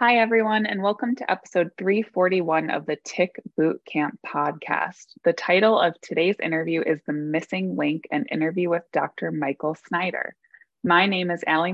Hi, everyone, and welcome to episode 341 of the Tick Boot Camp podcast. The title of today's interview is The Missing Link, an interview with Dr. Michael Snyder. My name is Ali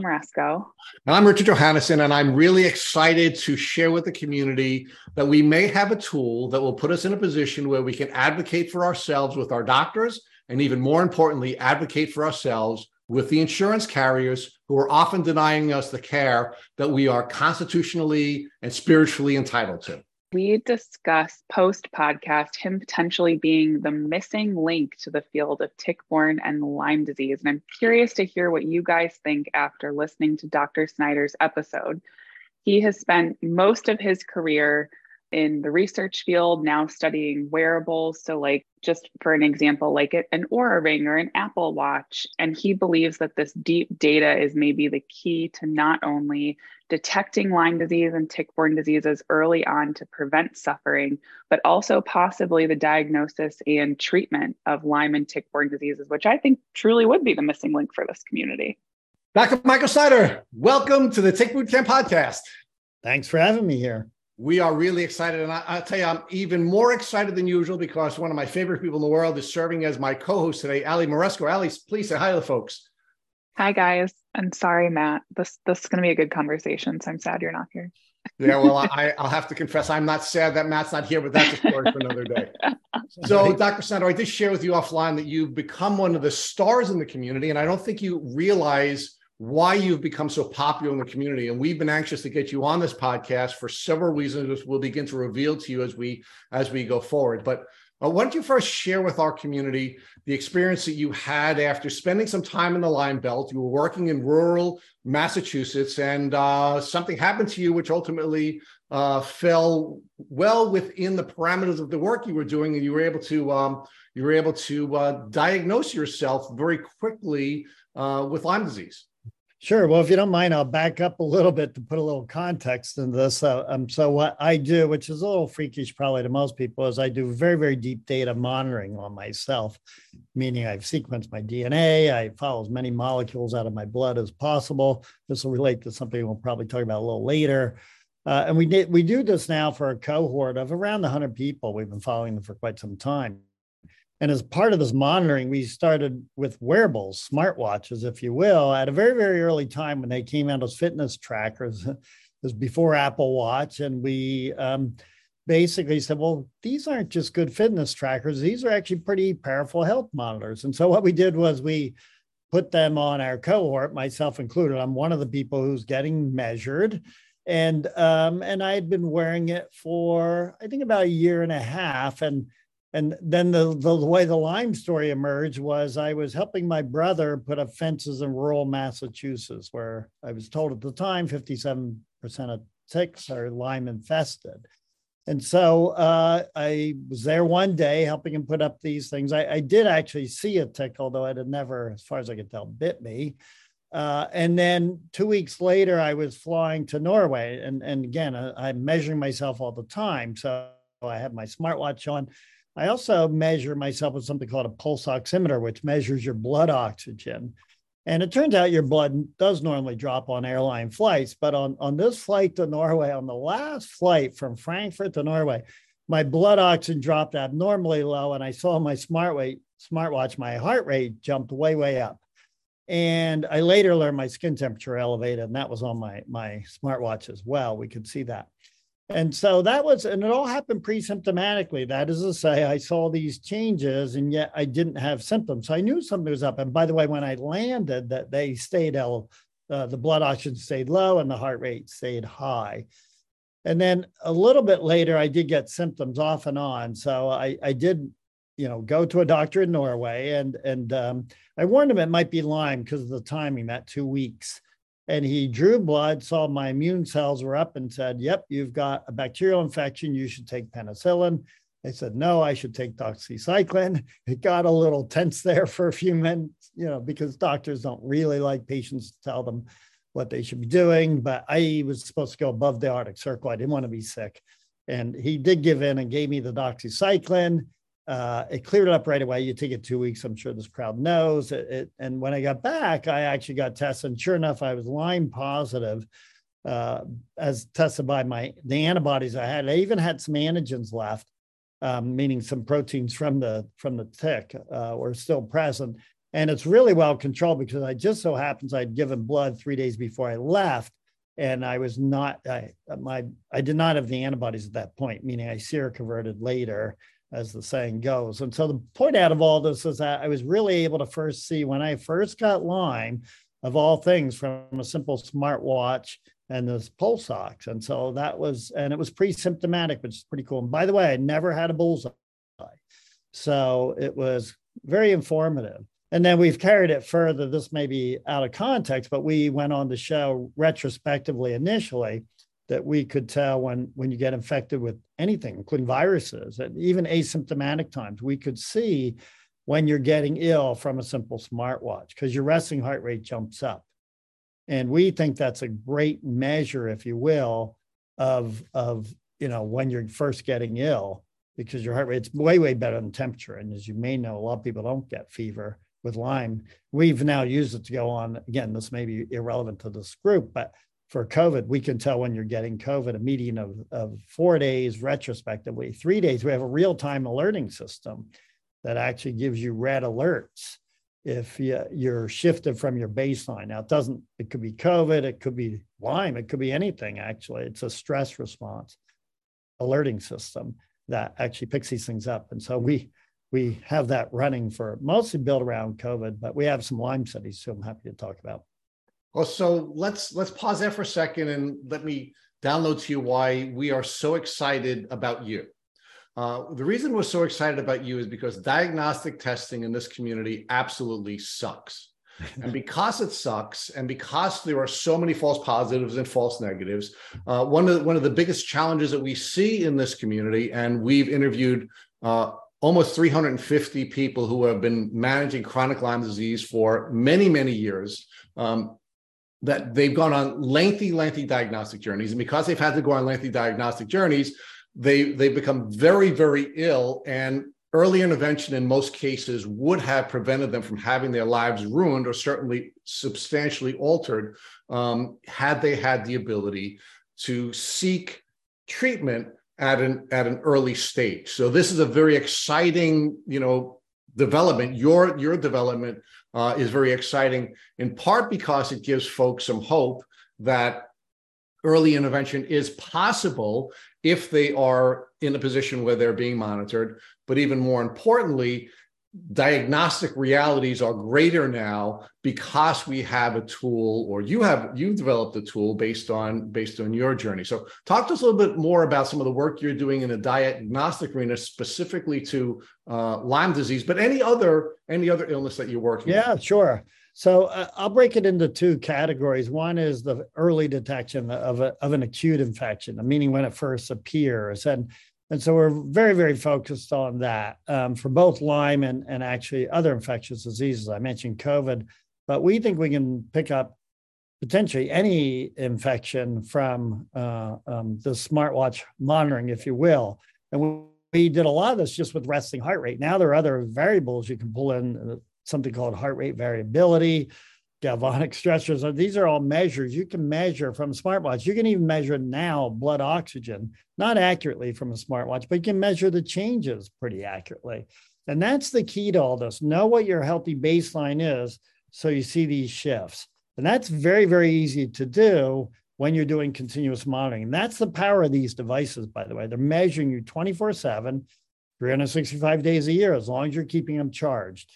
And I'm Richard Johannesson, and I'm really excited to share with the community that we may have a tool that will put us in a position where we can advocate for ourselves with our doctors, and even more importantly, advocate for ourselves with the insurance carriers who are often denying us the care that we are constitutionally and spiritually entitled to. We discuss post podcast him potentially being the missing link to the field of tick borne and Lyme disease. And I'm curious to hear what you guys think after listening to Dr. Snyder's episode. He has spent most of his career in the research field now studying wearables. So, like, just for an example, like an Oura ring or an Apple Watch. And he believes that this deep data is maybe the key to not only detecting Lyme disease and tick borne diseases early on to prevent suffering, but also possibly the diagnosis and treatment of Lyme and tick borne diseases, which I think truly would be the missing link for this community. Dr. Michael Snyder, welcome to the Tick Boot Camp podcast. Thanks for having me here we are really excited. And I, will tell you, I'm even more excited than usual because one of my favorite people in the world is serving as my co host today, Ali Moresco. Ali, please say hi to the folks. Hi, guys. I'm sorry, Matt. This, this is going to be a good conversation. So I'm sad you're not here. yeah, well, I, I'll have to confess, I'm not sad that Matt's not here, but that's a story for another day. So, Dr. Snyder, I did share with you offline that you've become one of the stars in the community, and I don't think you realize why you've become so popular in the community. And we've been anxious to get you on this podcast for several reasons, which we'll begin to reveal to you as we as we go forward. But uh, why don't you first share with our community the experience that you had after spending some time in the Lyme Belt? You were working in rural Massachusetts, and uh, something happened to you, which ultimately uh, fell well within the parameters of the work you were doing, and you were able to um, you were able to uh, diagnose yourself very quickly uh, with Lyme disease. Sure. Well, if you don't mind, I'll back up a little bit to put a little context into this. Uh, um, so, what I do, which is a little freakish probably to most people, is I do very, very deep data monitoring on myself, meaning I've sequenced my DNA, I follow as many molecules out of my blood as possible. This will relate to something we'll probably talk about a little later. Uh, and we did we do this now for a cohort of around 100 people. We've been following them for quite some time. And as part of this monitoring, we started with wearables, smartwatches, if you will, at a very, very early time when they came out as fitness trackers. it was before Apple Watch. And we um, basically said, well, these aren't just good fitness trackers. These are actually pretty powerful health monitors. And so what we did was we put them on our cohort, myself included. I'm one of the people who's getting measured. And um, and I had been wearing it for I think about a year and a half. And and then the, the, way the Lyme story emerged was I was helping my brother put up fences in rural Massachusetts, where I was told at the time 57% of ticks are Lyme infested. And so uh, I was there one day helping him put up these things. I, I, did actually see a tick, although it had never, as far as I could tell, bit me. Uh, and then two weeks later, I was flying to Norway. And, and again, I, I'm measuring myself all the time. So I had my smartwatch on I also measure myself with something called a pulse oximeter, which measures your blood oxygen. And it turns out your blood does normally drop on airline flights, but on, on this flight to Norway, on the last flight from Frankfurt to Norway, my blood oxygen dropped abnormally low, and I saw my smart weight, smartwatch, my heart rate jumped way, way up. And I later learned my skin temperature elevated, and that was on my, my smartwatch as well. We could see that. And so that was, and it all happened pre-symptomatically. That is to say, I saw these changes, and yet I didn't have symptoms. So I knew something was up. And by the way, when I landed, that they stayed uh, the blood oxygen stayed low and the heart rate stayed high. And then a little bit later, I did get symptoms off and on. So I, I did, you know, go to a doctor in Norway, and and um, I warned him it might be Lyme because of the timing, that two weeks and he drew blood, saw my immune cells were up, and said, Yep, you've got a bacterial infection. You should take penicillin. I said, No, I should take doxycycline. It got a little tense there for a few minutes, you know, because doctors don't really like patients to tell them what they should be doing. But I was supposed to go above the Arctic Circle. I didn't want to be sick. And he did give in and gave me the doxycycline. Uh, it cleared up right away. You take it two weeks. I'm sure this crowd knows it, it, And when I got back, I actually got tested. And sure enough, I was Lyme positive. uh, as tested by my the antibodies I had. I even had some antigens left, um, meaning some proteins from the from the tick uh, were still present. And it's really well controlled because I just so happens I'd given blood three days before I left, and I was not I my I did not have the antibodies at that point, meaning I seroconverted later, as the saying goes. And so the point out of all this is that I was really able to first see when I first got Lyme, of all things, from a simple smartwatch and this pulse ox. And so that was, and it was pre-symptomatic, which is pretty cool. And by the way, I never had a bullseye. So it was very informative. And then we've carried it further. This may be out of context, but we went on to show retrospectively initially that we could tell when when you get infected with anything, including viruses, and even asymptomatic times, we could see when you're getting ill from a simple smartwatch because your resting heart rate jumps up. And we think that's a great measure, if you will, of, of you know, when you're first getting ill, because your heart rate's way, way better than temperature. And as you may know, a lot of people don't get fever with Lyme. We've now used it to go on, again, this may be irrelevant to this group, but for COVID, we can tell when you're getting COVID, a median of, of four days retrospectively, three days. We have a real time alerting system that actually gives you red alerts if you, you're shifted from your baseline. Now, it doesn't, it could be COVID, it could be Lyme, it could be anything actually. It's a stress response alerting system that actually picks these things up. And so we, we have that running for mostly built around COVID, but we have some Lyme studies, so I'm happy to talk about. Well, so let's let's pause there for a second and let me download to you why we are so excited about you. Uh, the reason we're so excited about you is because diagnostic testing in this community absolutely sucks. and because it sucks, and because there are so many false positives and false negatives, uh, one of the, one of the biggest challenges that we see in this community, and we've interviewed uh, almost 350 people who have been managing chronic Lyme disease for many many years. Um, that they've gone on lengthy, lengthy diagnostic journeys, and because they've had to go on lengthy diagnostic journeys, they they've become very very ill. And early intervention in most cases would have prevented them from having their lives ruined or certainly substantially altered um, had they had the ability to seek treatment at an at an early stage. So this is a very exciting you know development your your development uh, is very exciting in part because it gives folks some hope that early intervention is possible if they are in a position where they're being monitored. But even more importantly, diagnostic realities are greater now because we have a tool or you have you've developed a tool based on based on your journey so talk to us a little bit more about some of the work you're doing in the diagnostic arena specifically to uh, lyme disease but any other any other illness that you're working yeah with. sure so uh, I'll break it into two categories. One is the early detection of, a, of an acute infection, meaning when it first appears. And, and so we're very, very focused on that um, for both Lyme and, and actually other infectious diseases. I mentioned COVID, but we think we can pick up potentially any infection from uh, um, the smartwatch monitoring, if you will. And we, we did a lot of this just with resting heart rate. Now there are other variables you can pull in uh, something called heart rate variability, galvanic stressors. These are all measures you can measure from smartwatch. You can even measure now blood oxygen, not accurately from a smartwatch, but you can measure the changes pretty accurately. And that's the key to all this. Know what your healthy baseline is so you see these shifts. And that's very, very easy to do when you're doing continuous monitoring. And that's the power of these devices, by the way. They're measuring you 24 7, 365 days a year, as long as you're keeping them charged.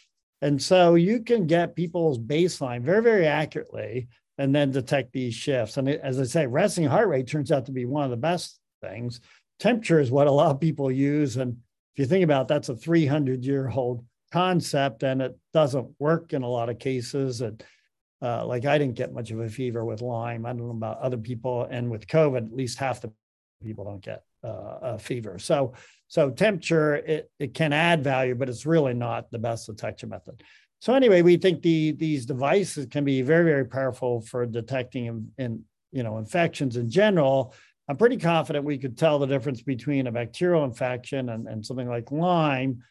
And so you can get people's baseline very, very accurately and then detect these shifts. And as I say, resting heart rate turns out to be one of the best things. Temperature is what a lot of people use. And if you think about it, that's a 300 year old concept and it doesn't work in a lot of cases. And uh, like I didn't get much of a fever with Lyme. I don't know about other people. And with COVID, at least half the people don't get uh, a fever. So so temperature, it, it can add value, but it's really not the best detection method. So anyway, we think the, these devices can be very, very powerful for detecting in, in, you know, infections in general. I'm pretty confident we could tell the difference between a bacterial infection and, and something like Lyme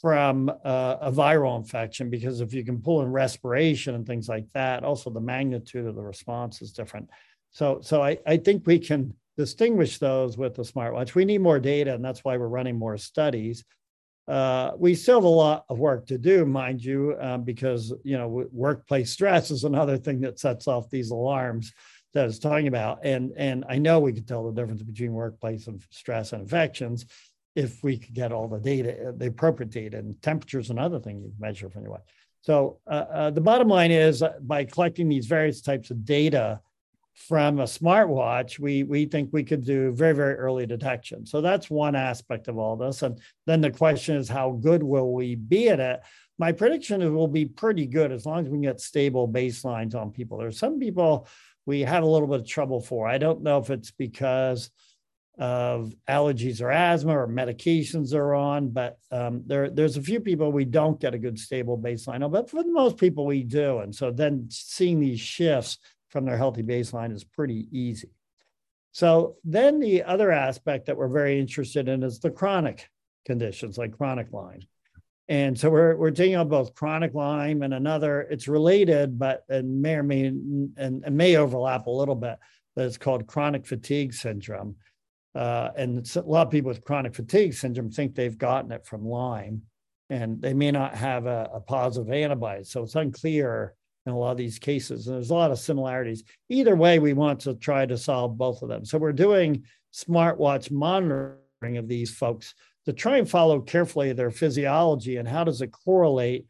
from uh, a viral infection, because if you can pull in respiration and things like that, also the magnitude of the response is different. So, so I, I think we can distinguish those with the smartwatch. We need more data, and that's why we're running more studies. Uh, we still have a lot of work to do, mind you, um, because you know workplace stress is another thing that sets off these alarms that I was talking about. And and I know we could tell the difference between workplace and stress and infections if we could get all the data, the appropriate data, and temperatures and other things you measure from your watch. So uh, uh, the bottom line is uh, by collecting these various types of data from a smartwatch, we we think we could do very very early detection. So that's one aspect of all this. And then the question is, how good will we be at it? My prediction is we'll be pretty good as long as we get stable baselines on people. There's some people we have a little bit of trouble for. I don't know if it's because of allergies or asthma or medications they're on, but um, there, there's a few people we don't get a good stable baseline of, but for the most people we do. And so then seeing these shifts from their healthy baseline is pretty easy. So then the other aspect that we're very interested in is the chronic conditions like chronic Lyme. And so we're, we're taking on both chronic Lyme and another, it's related, but it may or may, and, and may overlap a little bit, but it's called chronic fatigue syndrome. Uh, and a lot of people with chronic fatigue syndrome think they've gotten it from Lyme, and they may not have a, a positive antibody. So it's unclear in a lot of these cases. And there's a lot of similarities. Either way, we want to try to solve both of them. So we're doing smartwatch monitoring of these folks to try and follow carefully their physiology and how does it correlate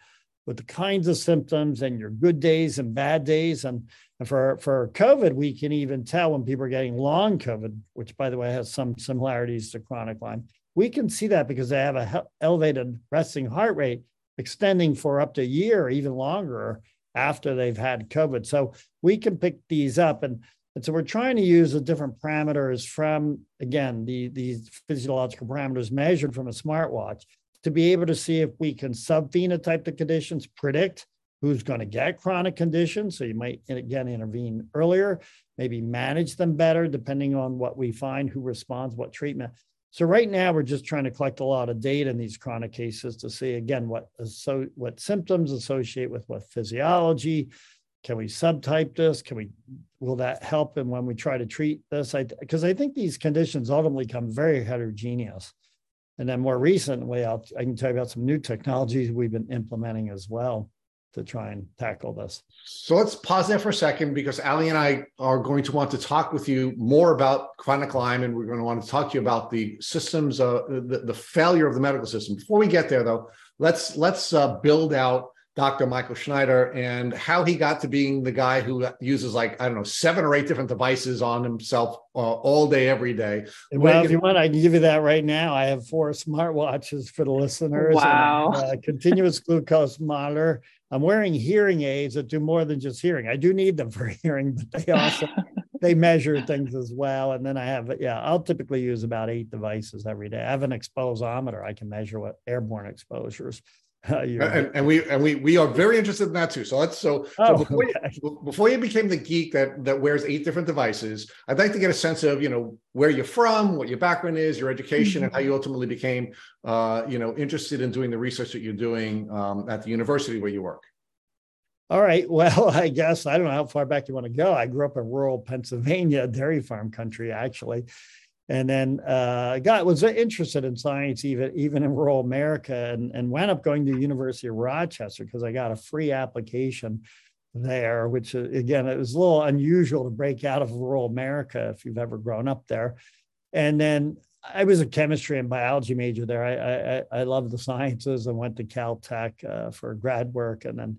with the kinds of symptoms and your good days and bad days. And, and for, for COVID, we can even tell when people are getting long COVID, which by the way has some similarities to chronic Lyme. We can see that because they have a elevated resting heart rate extending for up to a year, even longer after they've had COVID. So we can pick these up. And, and so we're trying to use the different parameters from, again, the, these physiological parameters measured from a smartwatch to be able to see if we can subphenotype the conditions, predict who's going to get chronic conditions. So you might, again, intervene earlier, maybe manage them better, depending on what we find, who responds, what treatment. So right now we're just trying to collect a lot of data in these chronic cases to see again what so what symptoms associate with what physiology. Can we subtype this? Can we will that help? And when we try to treat this, I because I think these conditions ultimately become very heterogeneous. And then more recently, I'll, I can tell you about some new technologies we've been implementing as well to try and tackle this. So let's pause there for a second because Ali and I are going to want to talk with you more about chronic Lyme, and we're going to want to talk to you about the systems, uh, the, the failure of the medical system. Before we get there, though, let's let's uh, build out Dr. Michael Snyder and how he got to being the guy who uses like I don't know seven or eight different devices on himself uh, all day every day. Well, if you want, I can give you that right now. I have four smartwatches for the listeners. Wow! And, uh, continuous glucose monitor. I'm wearing hearing aids that do more than just hearing. I do need them for hearing, but they also they measure things as well. And then I have yeah, I'll typically use about eight devices every day. I have an exposometer. I can measure what airborne exposures and, and, we and we we are very interested in that too. So let's so, oh, so before, okay. you, before you became the geek that that wears eight different devices, I'd like to get a sense of you know where you're from, what your background is, your education, mm-hmm. and how you ultimately became uh, you know interested in doing the research that you're doing um, at the university where you work. All right. Well, I guess I don't know how far back you want to go. I grew up in rural Pennsylvania, dairy farm country, actually and then uh, got was interested in science even even in rural America, and and wound up going to the University of Rochester because I got a free application there, which uh, again it was a little unusual to break out of rural America if you've ever grown up there, and then. I was a chemistry and biology major there. I I, I love the sciences and went to Caltech uh, for grad work, and then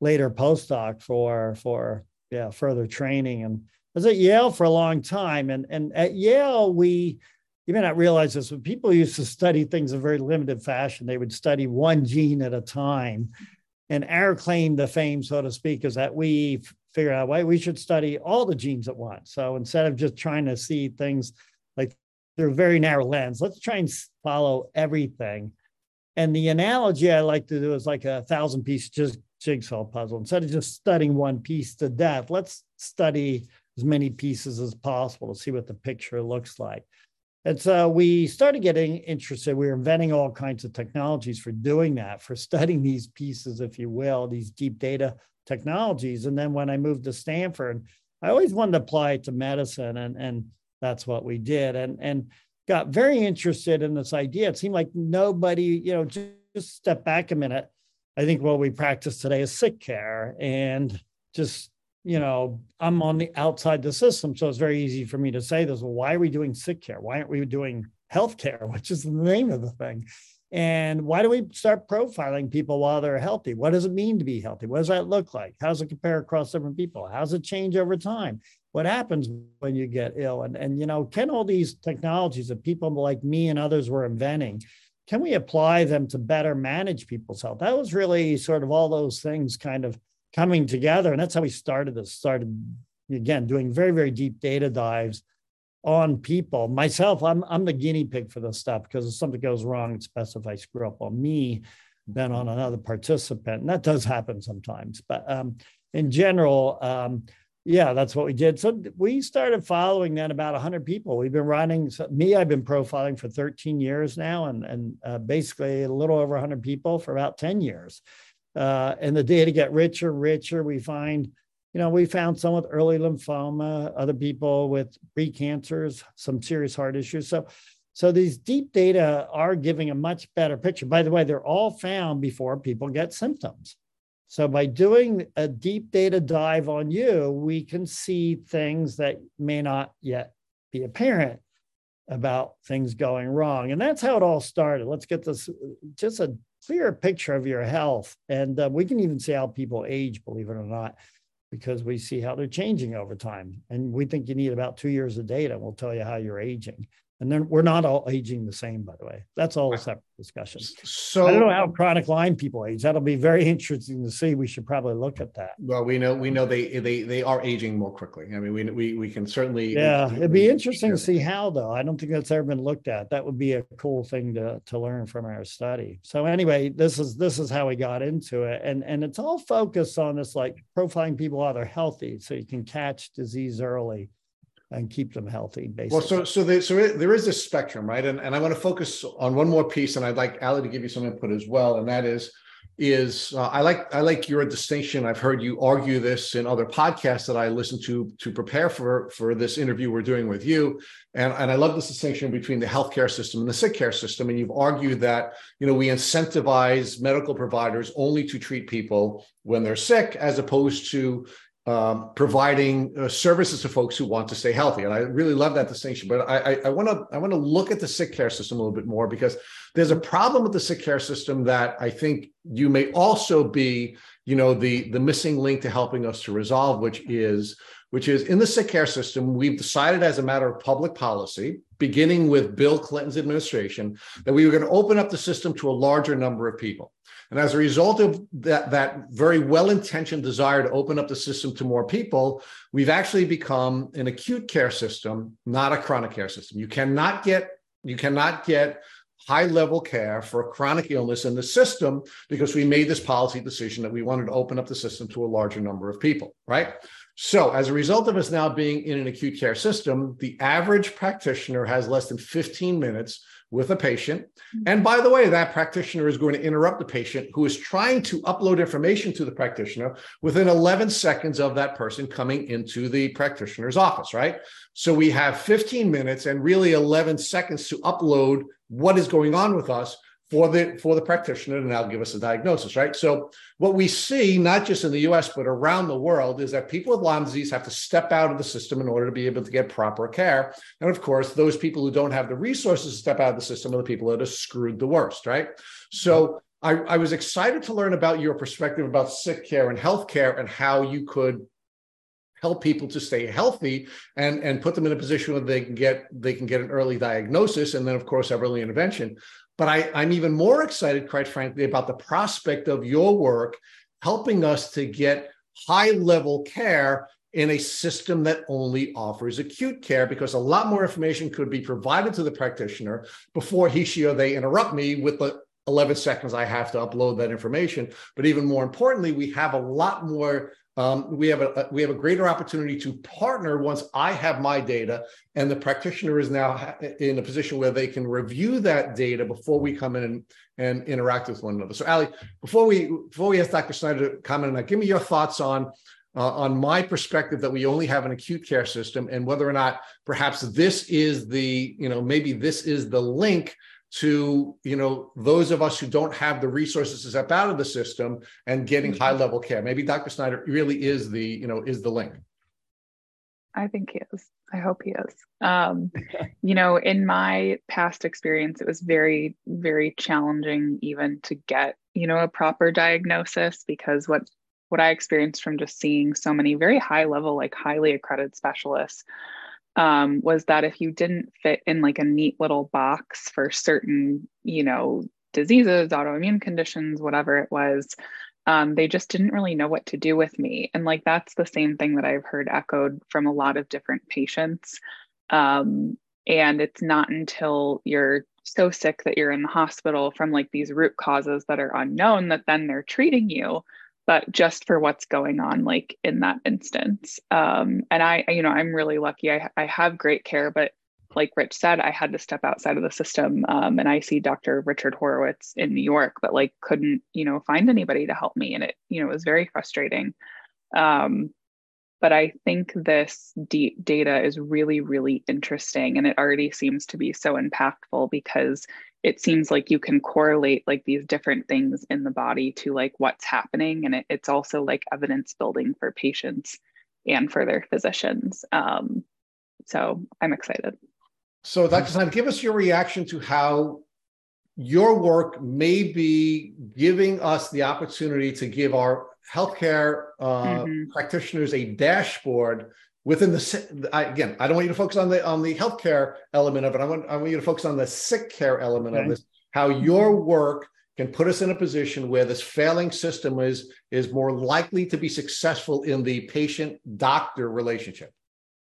later postdoc for for yeah further training and was at Yale for a long time. And, and at Yale, we, you may not realize this, but people used to study things in a very limited fashion. They would study one gene at a time. And our claim to fame, so to speak, is that we figured out why we should study all the genes at once. So instead of just trying to see things like through a very narrow lens, let's try and follow everything. And the analogy I like to do is like a thousand piece jigsaw puzzle. Instead of just studying one piece to death, let's study as many pieces as possible to see what the picture looks like. And so we started getting interested. We were inventing all kinds of technologies for doing that, for studying these pieces, if you will, these deep data technologies. And then when I moved to Stanford, I always wanted to apply it to medicine, and and that's what we did, and and got very interested in this idea. It seemed like nobody, you know, just, just step back a minute. I think what we practice today is sick care, and just you know, I'm on the outside the system, so it's very easy for me to say this. Well, why are we doing sick care? Why aren't we doing healthcare, which is the name of the thing? And why do we start profiling people while they're healthy? What does it mean to be healthy? What does that look like? How does it compare across different people? How does it change over time? What happens when you get ill? And, and you know, can all these technologies that people like me and others were inventing, can we apply them to better manage people's health? That was really sort of all those things kind of coming together. And that's how we started this, started again, doing very, very deep data dives on people. Myself, I'm I'm the guinea pig for this stuff because if something goes wrong, it's best if I screw up on me than on another participant. And that does happen sometimes. But um, in general, um, yeah, that's what we did. So we started following then about 100 people. We've been running, so me, I've been profiling for 13 years now, and, and uh, basically a little over 100 people for about 10 years. Uh, and the data get richer, richer. We find you know, we found some with early lymphoma, other people with pre-cancers, some serious heart issues. So, so these deep data are giving a much better picture. By the way, they're all found before people get symptoms. So by doing a deep data dive on you, we can see things that may not yet be apparent about things going wrong. And that's how it all started. Let's get this just a clear picture of your health. And uh, we can even see how people age, believe it or not because we see how they're changing over time. And we think you need about two years of data. We'll tell you how you're aging. And then we're not all aging the same, by the way. That's all a separate discussion. So I don't know how chronic Lyme people age. That'll be very interesting to see. We should probably look at that. Well, we know we know they they they are aging more quickly. I mean, we we we can certainly Yeah, it'd be interesting to see how though. I don't think that's ever been looked at. That would be a cool thing to to learn from our study. So anyway, this is this is how we got into it. And and it's all focused on this like profiling people while they're healthy so you can catch disease early and keep them healthy. Basically. Well, so so there, so there is this spectrum, right? And and I want to focus on one more piece, and I'd like Ali to give you some input as well, and that is is uh, I like I like your distinction. I've heard you argue this in other podcasts that I listen to to prepare for for this interview we're doing with you, and and I love this distinction between the healthcare system and the sick care system. And you've argued that you know we incentivize medical providers only to treat people when they're sick, as opposed to um, providing uh, services to folks who want to stay healthy. And I really love that distinction. But I want to I want to look at the sick care system a little bit more because there's a problem with the sick care system that I think you may also be, you know, the the missing link to helping us to resolve, which is which is in the sick care system, we've decided as a matter of public policy, beginning with Bill Clinton's administration, that we were going to open up the system to a larger number of people. And as a result of that, that very well intentioned desire to open up the system to more people, we've actually become an acute care system, not a chronic care system. You cannot get you cannot get high level care for a chronic illness in the system because we made this policy decision that we wanted to open up the system to a larger number of people, right? So, as a result of us now being in an acute care system, the average practitioner has less than 15 minutes with a patient. Mm-hmm. And by the way, that practitioner is going to interrupt the patient who is trying to upload information to the practitioner within 11 seconds of that person coming into the practitioner's office, right? So we have 15 minutes and really 11 seconds to upload what is going on with us for the for the practitioner to now give us a diagnosis, right? So what we see, not just in the US, but around the world, is that people with Lyme disease have to step out of the system in order to be able to get proper care. And of course, those people who don't have the resources to step out of the system are the people that are screwed the worst, right? So I, I was excited to learn about your perspective about sick care and healthcare and how you could help people to stay healthy and and put them in a position where they can get they can get an early diagnosis and then of course have early intervention but I, I'm even more excited, quite frankly, about the prospect of your work helping us to get high level care in a system that only offers acute care because a lot more information could be provided to the practitioner before he, she, or they interrupt me with the 11 seconds I have to upload that information. But even more importantly, we have a lot more um, we have a we have a greater opportunity to partner once I have my data, and the practitioner is now in a position where they can review that data before we come in and, and interact with one another. So, Ali, before we before we ask Dr. Snyder to comment on that, give me your thoughts on uh, on my perspective that we only have an acute care system and whether or not perhaps this is the, you know, maybe this is the link to you know those of us who don't have the resources to step out of the system and getting mm-hmm. high level care. Maybe dr snyder really is the you know is the link. I think he is. I hope he is. Um, you know in my past experience it was very very challenging even to get you know a proper diagnosis because what what i experienced from just seeing so many very high level like highly accredited specialists um, was that if you didn't fit in like a neat little box for certain, you know, diseases, autoimmune conditions, whatever it was, um, they just didn't really know what to do with me. And like that's the same thing that I've heard echoed from a lot of different patients. Um, and it's not until you're so sick that you're in the hospital from like these root causes that are unknown that then they're treating you but just for what's going on like in that instance. Um, and i you know i'm really lucky. I, I have great care but like rich said i had to step outside of the system um, and i see dr richard horowitz in new york but like couldn't you know find anybody to help me and it you know was very frustrating. Um, but i think this deep data is really really interesting and it already seems to be so impactful because it seems like you can correlate like these different things in the body to like what's happening and it, it's also like evidence building for patients and for their physicians um, so i'm excited so dr Snyder, give us your reaction to how your work may be giving us the opportunity to give our healthcare uh, mm-hmm. practitioners a dashboard within the I, again i don't want you to focus on the on the healthcare element of it. I want, I want you to focus on the sick care element okay. of this how your work can put us in a position where this failing system is is more likely to be successful in the patient doctor relationship.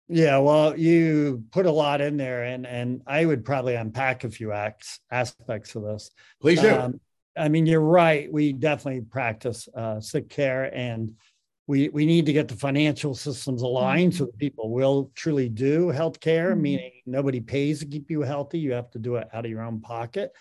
Yeah well you put a lot in there and and i would probably unpack a few acts, aspects of this. Please do. Um, i mean you're right. We definitely practice uh, sick care and we we need to get the financial systems aligned so mm-hmm. that people will truly do healthcare, mm-hmm. meaning nobody pays to keep you healthy. You have to do it out of your own pocket.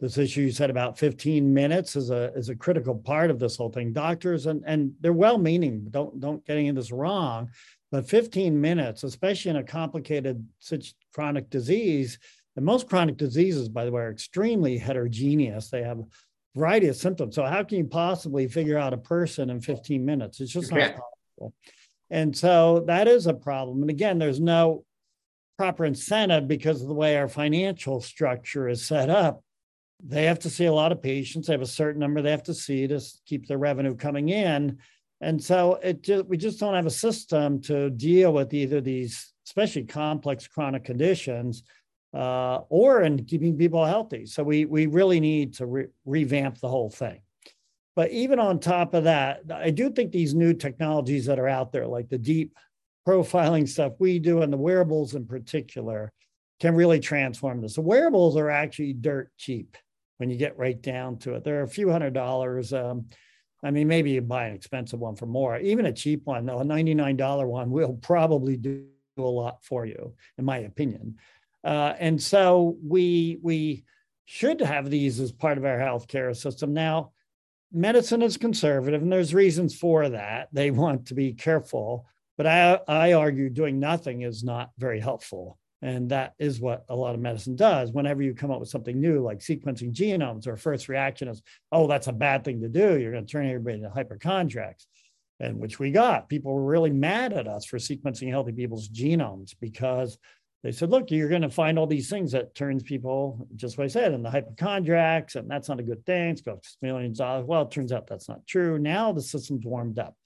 This issue you said about 15 minutes is a is a critical part of this whole thing. Doctors and and they're well-meaning. Don't don't get any of this wrong, but 15 minutes, especially in a complicated such chronic disease, and most chronic diseases, by the way, are extremely heterogeneous. They have variety of symptoms. So how can you possibly figure out a person in 15 minutes? It's just not possible. And so that is a problem. And again, there's no proper incentive because of the way our financial structure is set up. They have to see a lot of patients. They have a certain number they have to see to keep their revenue coming in. And so it just, we just don't have a system to deal with either these, especially complex chronic conditions uh, or in keeping people healthy. So we we really need to re- revamp the whole thing. But even on top of that, I do think these new technologies that are out there, like the deep profiling stuff we do and the wearables in particular, can really transform this. The wearables are actually dirt cheap when you get right down to it. They're a few hundred dollars. Um, I mean, maybe you buy an expensive one for more. Even a cheap one, though, a $99 one will probably do a lot for you, in my opinion. Uh, and so we we should have these as part of our healthcare system. Now, medicine is conservative, and there's reasons for that. They want to be careful, but I, I argue doing nothing is not very helpful. And that is what a lot of medicine does. Whenever you come up with something new, like sequencing genomes, our first reaction is, oh, that's a bad thing to do. You're going to turn everybody into hypochondriacs. And which we got. People were really mad at us for sequencing healthy people's genomes because they said, look, you're going to find all these things that turns people, just what I said, and the hypochondriacs, and that's not a good thing. It's got millions of dollars. Well, it turns out that's not true. Now the system's warmed up.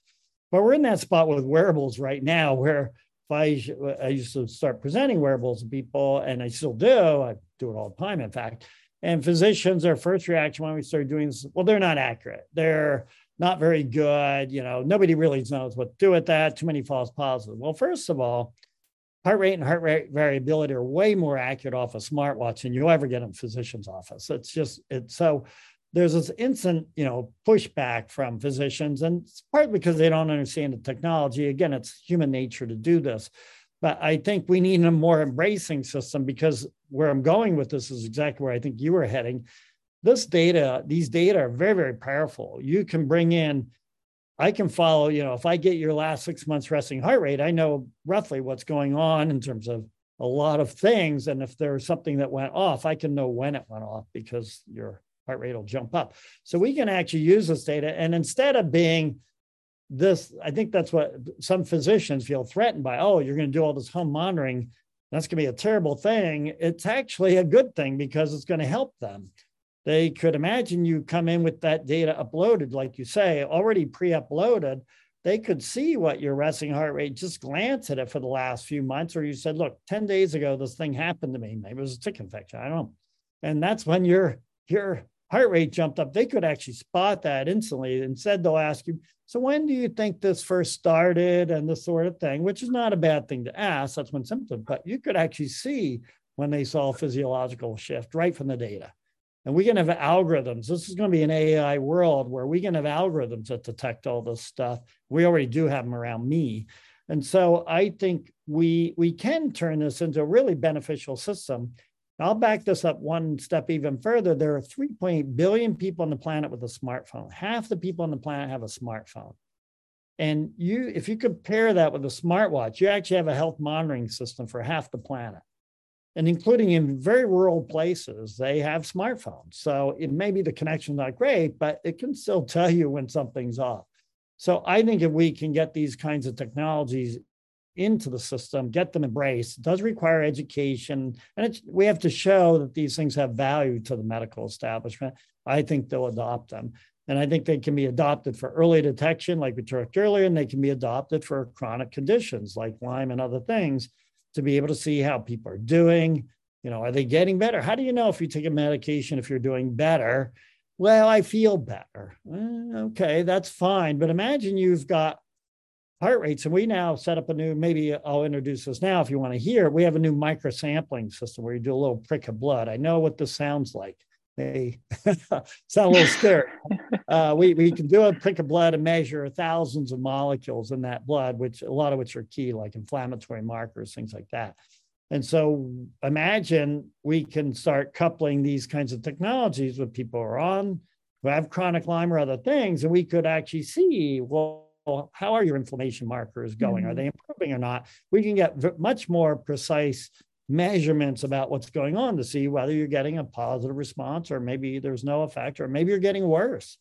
But we're in that spot with wearables right now where if I, I used to start presenting wearables to people, and I still do, I do it all the time, in fact. And physicians, their first reaction when we started doing this, well, they're not accurate. They're not very good. You know, nobody really knows what to do with that. Too many false positives. Well, first of all, heart rate and heart rate variability are way more accurate off a smartwatch than you'll ever get in a physician's office. It's just it's so there's this instant, you know, pushback from physicians, and it's partly because they don't understand the technology. Again, it's human nature to do this. But I think we need a more embracing system because where I'm going with this is exactly where I think you were heading. This data, these data are very, very powerful. You can bring in I can follow, you know, if I get your last six months resting heart rate, I know roughly what's going on in terms of a lot of things. And if there's something that went off, I can know when it went off because your heart rate will jump up. So we can actually use this data. And instead of being this, I think that's what some physicians feel threatened by. Oh, you're going to do all this home monitoring. That's going to be a terrible thing. It's actually a good thing because it's going to help them. They could imagine you come in with that data uploaded, like you say, already pre uploaded. They could see what your resting heart rate, just glance at it for the last few months. Or you said, look, 10 days ago, this thing happened to me. Maybe it was a tick infection. I don't know. And that's when your, your heart rate jumped up. They could actually spot that instantly. Instead, they'll ask you, so when do you think this first started and this sort of thing, which is not a bad thing to ask. That's one symptom, but you could actually see when they saw a physiological shift right from the data. And we can have algorithms. This is going to be an AI world where we can have algorithms that detect all this stuff. We already do have them around me. And so I think we we can turn this into a really beneficial system. I'll back this up one step even further. There are 3.8 billion people on the planet with a smartphone. Half the people on the planet have a smartphone. And you, if you compare that with a smartwatch, you actually have a health monitoring system for half the planet and including in very rural places, they have smartphones. So it may be the connection's not great, but it can still tell you when something's off. So I think if we can get these kinds of technologies into the system, get them embraced, it does require education. And we have to show that these things have value to the medical establishment. I think they'll adopt them. And I think they can be adopted for early detection, like we talked earlier, and they can be adopted for chronic conditions like Lyme and other things to be able to see how people are doing. You know, are they getting better? How do you know if you take a medication if you're doing better? Well, I feel better. Eh, okay, that's fine. But imagine you've got heart rates, and we now set up a new. Maybe I'll introduce this now if you want to hear. We have a new microsampling system where you do a little prick of blood. I know what this sounds like they sound a little scary. Uh, we, we can do a prick of blood and measure thousands of molecules in that blood, which a lot of which are key, like inflammatory markers, things like that. And so imagine we can start coupling these kinds of technologies with people who are on, who have chronic Lyme or other things, and we could actually see, well, how are your inflammation markers going? Mm-hmm. Are they improving or not? We can get much more precise measurements about what's going on to see whether you're getting a positive response or maybe there's no effect or maybe you're getting worse.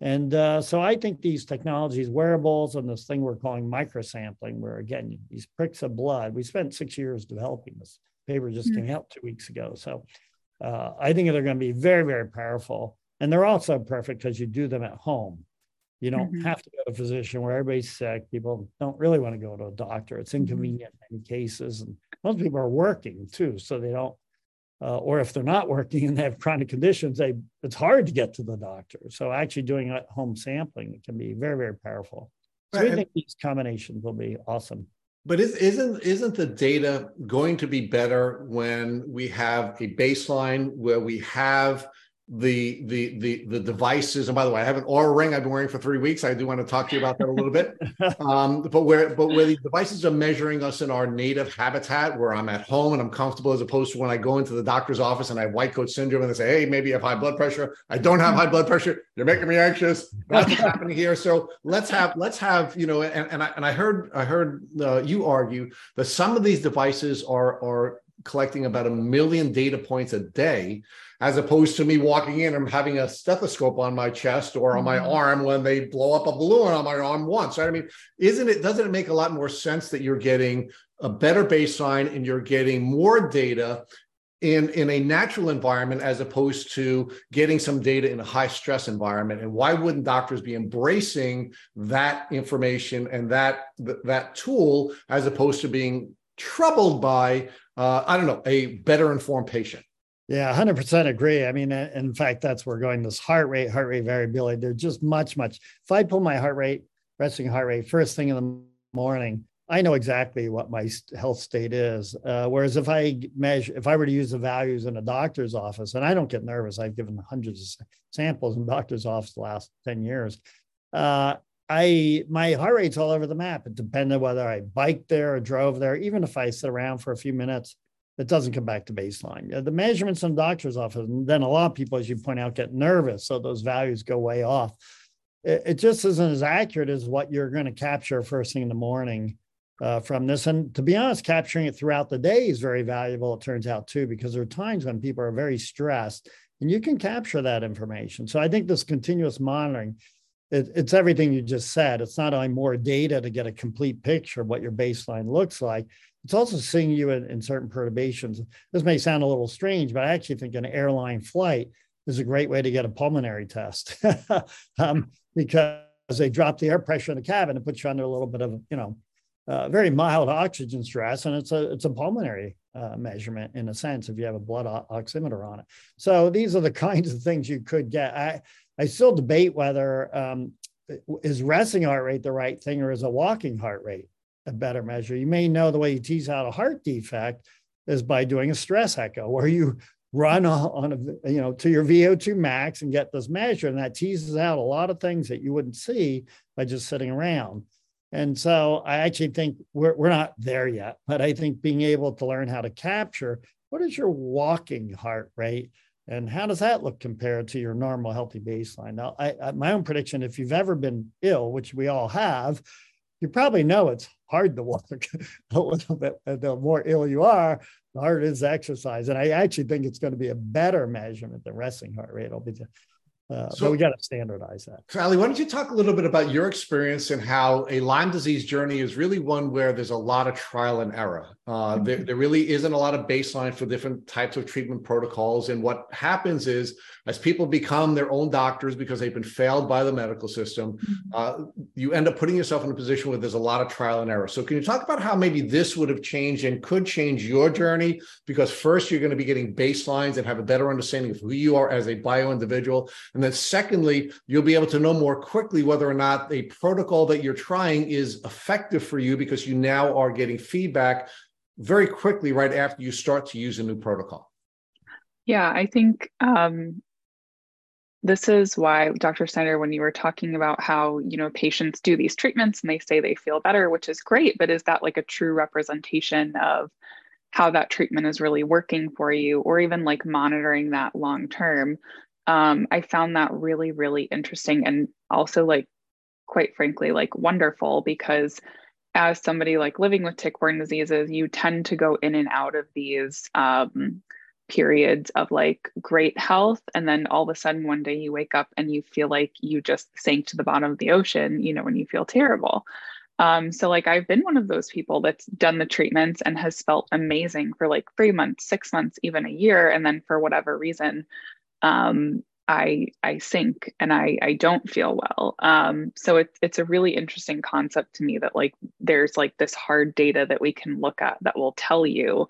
And uh, so I think these technologies, wearables, and this thing we're calling microsampling, where again, these pricks of blood, we spent six years developing this. Paper just mm-hmm. came out two weeks ago. So uh, I think they're going to be very, very powerful. And they're also perfect because you do them at home. You don't mm-hmm. have to go to a physician where everybody's sick. People don't really want to go to a doctor. It's mm-hmm. inconvenient mm-hmm. in cases. And most people are working too, so they don't. Uh, or if they're not working and they have chronic conditions, they it's hard to get to the doctor. So actually doing at home sampling can be very very powerful. So right. we think these combinations will be awesome. But is, isn't isn't the data going to be better when we have a baseline where we have the the the the devices and by the way i have an Oura ring i've been wearing for three weeks. I do want to talk to you about that a little bit. Um, but where but where the devices are measuring us in our native habitat where i'm at home and i'm comfortable as opposed to when i go into the doctor's office and i have white coat syndrome and they say hey maybe you have high blood pressure. I don't have high blood pressure. You're making me anxious. That's what's happening here. So let's have let's have you know and, and i and i heard i heard uh, you argue that some of these devices are are collecting about a million data points a day as opposed to me walking in and having a stethoscope on my chest or on my mm-hmm. arm when they blow up a balloon on my arm once. Right? I mean, isn't it? Doesn't it make a lot more sense that you're getting a better baseline and you're getting more data in, in a natural environment as opposed to getting some data in a high stress environment and why wouldn't doctors be embracing that information and that that tool as opposed to being troubled by uh, i don't know a better informed patient yeah, 100% agree. I mean, in fact, that's where going this heart rate, heart rate variability. They're just much, much. If I pull my heart rate, resting heart rate, first thing in the morning, I know exactly what my health state is. Uh, whereas if I measure, if I were to use the values in a doctor's office, and I don't get nervous, I've given hundreds of samples in doctor's office the last 10 years. Uh, I my heart rate's all over the map. It depended whether I biked there or drove there. Even if I sit around for a few minutes, it doesn't come back to baseline. The measurements in the doctor's office, and then a lot of people, as you point out, get nervous. So those values go way off. it, it just isn't as accurate as what you're going to capture first thing in the morning uh, from this. And to be honest, capturing it throughout the day is very valuable, it turns out, too, because there are times when people are very stressed and you can capture that information. So I think this continuous monitoring, it, it's everything you just said. It's not only more data to get a complete picture of what your baseline looks like, it's also seeing you in, in certain perturbations. This may sound a little strange, but I actually think an airline flight is a great way to get a pulmonary test um, because they drop the air pressure in the cabin and put you under a little bit of, you know, uh, very mild oxygen stress, and it's a it's a pulmonary uh, measurement in a sense if you have a blood oximeter on it. So these are the kinds of things you could get. I I still debate whether um, is resting heart rate the right thing or is a walking heart rate a better measure. You may know the way you tease out a heart defect is by doing a stress echo, where you run on a you know to your VO2 max and get this measure, and that teases out a lot of things that you wouldn't see by just sitting around. And so I actually think we're, we're not there yet, but I think being able to learn how to capture what is your walking heart rate and how does that look compared to your normal healthy baseline? Now, I, I, my own prediction, if you've ever been ill, which we all have, you probably know it's hard to walk a little bit. The more ill you are, the harder it is to exercise. And I actually think it's going to be a better measurement than resting heart rate. It'll be uh, so we got to standardize that. Sally, why don't you talk a little bit about your experience and how a Lyme disease journey is really one where there's a lot of trial and error. Uh, mm-hmm. there, there really isn't a lot of baseline for different types of treatment protocols. And what happens is, as people become their own doctors because they've been failed by the medical system, mm-hmm. uh, you end up putting yourself in a position where there's a lot of trial and error. So, can you talk about how maybe this would have changed and could change your journey? Because first, you're going to be getting baselines and have a better understanding of who you are as a bio individual. And then, secondly, you'll be able to know more quickly whether or not a protocol that you're trying is effective for you because you now are getting feedback very quickly right after you start to use a new protocol. Yeah, I think um, this is why, Dr. Snyder, when you were talking about how you know patients do these treatments and they say they feel better, which is great, but is that like a true representation of how that treatment is really working for you, or even like monitoring that long term? Um, I found that really, really interesting and also like quite frankly like wonderful because as somebody like living with tick-borne diseases, you tend to go in and out of these um, periods of like great health, and then all of a sudden one day you wake up and you feel like you just sank to the bottom of the ocean. You know, when you feel terrible. Um, so like I've been one of those people that's done the treatments and has felt amazing for like three months, six months, even a year, and then for whatever reason, um, I I sink and I I don't feel well. Um, so it's it's a really interesting concept to me that like there's like this hard data that we can look at that will tell you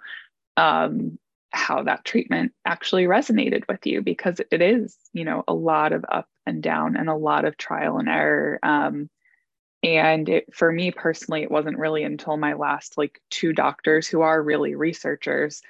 um, how that treatment actually resonated with you because it is you know a lot of up and down and a lot of trial and error. Um, and it, for me personally, it wasn't really until my last like two doctors who are really researchers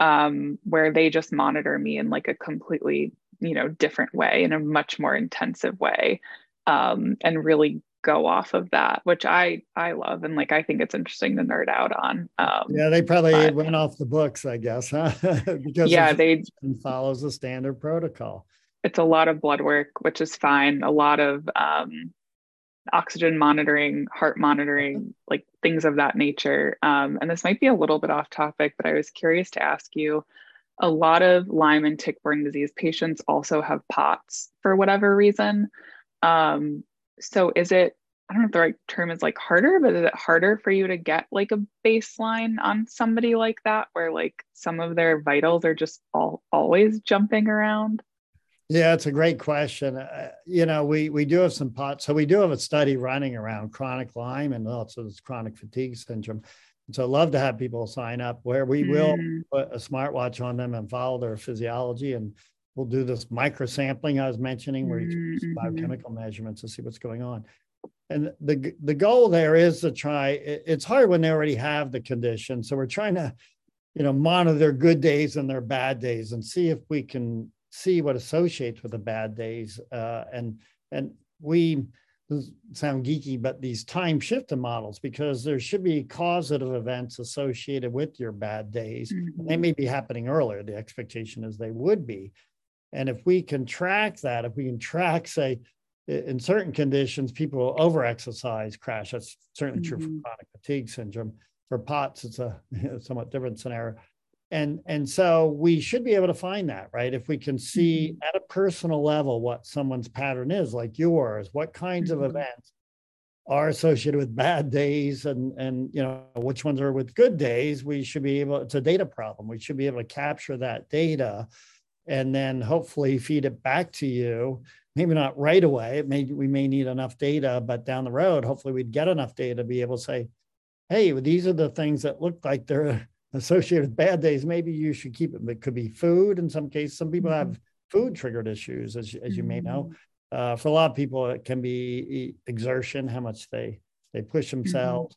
um, where they just monitor me in like a completely you know different way in a much more intensive way um, and really go off of that which i i love and like i think it's interesting to nerd out on um, yeah they probably but, went off the books i guess huh? Because yeah they follows the standard protocol. It's a lot of blood work which is fine a lot of um, oxygen monitoring heart monitoring like things of that nature um, and this might be a little bit off topic but i was curious to ask you a lot of Lyme and tick-borne disease patients also have POTS for whatever reason. Um, so is it, I don't know if the right term is like harder, but is it harder for you to get like a baseline on somebody like that where like some of their vitals are just all always jumping around? Yeah, it's a great question. Uh, you know, we we do have some POTS. So we do have a study running around chronic Lyme and also this chronic fatigue syndrome. So I'd love to have people sign up where we will mm. put a smartwatch on them and follow their physiology. And we'll do this micro sampling I was mentioning where you can use mm-hmm. biochemical measurements to see what's going on. And the, the goal there is to try, it's hard when they already have the condition. So we're trying to, you know, monitor their good days and their bad days and see if we can see what associates with the bad days. Uh, and, and we, sound geeky, but these time shifted models, because there should be causative events associated with your bad days. Mm-hmm. They may be happening earlier. The expectation is they would be. And if we can track that, if we can track, say, in certain conditions, people overexercise crash. That's certainly true mm-hmm. for chronic fatigue syndrome. For POTS, it's a somewhat different scenario. And, and so we should be able to find that, right? If we can see mm-hmm. at a personal level what someone's pattern is, like yours, what kinds mm-hmm. of events are associated with bad days and and you know which ones are with good days we should be able it's a data problem we should be able to capture that data and then hopefully feed it back to you maybe not right away it may we may need enough data but down the road hopefully we'd get enough data to be able to say hey these are the things that look like they're associated with bad days maybe you should keep it it could be food in some cases some people have mm-hmm. food triggered issues as, as you may know mm-hmm. Uh, for a lot of people, it can be exertion, how much they they push mm-hmm. themselves.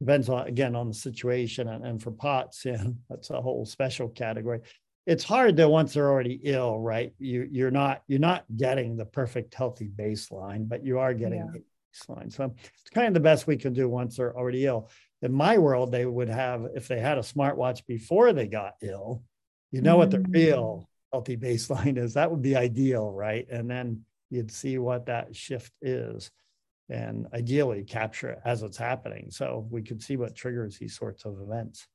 Depends on again on the situation, and, and for POTS, yeah, that's a whole special category. It's hard though once they're already ill, right? You you're not you're not getting the perfect healthy baseline, but you are getting yeah. baseline. So it's kind of the best we can do once they're already ill. In my world, they would have if they had a smartwatch before they got ill, you know mm-hmm. what the mm. real healthy baseline is. That would be ideal, right? And then you'd see what that shift is and ideally capture it as it's happening so we could see what triggers these sorts of events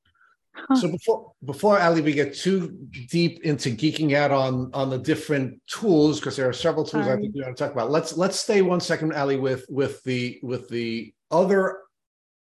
so before before Ali, we get too deep into geeking out on on the different tools because there are several tools Sorry. I think we want to talk about. Let's let's stay one second, Ali, with with the with the other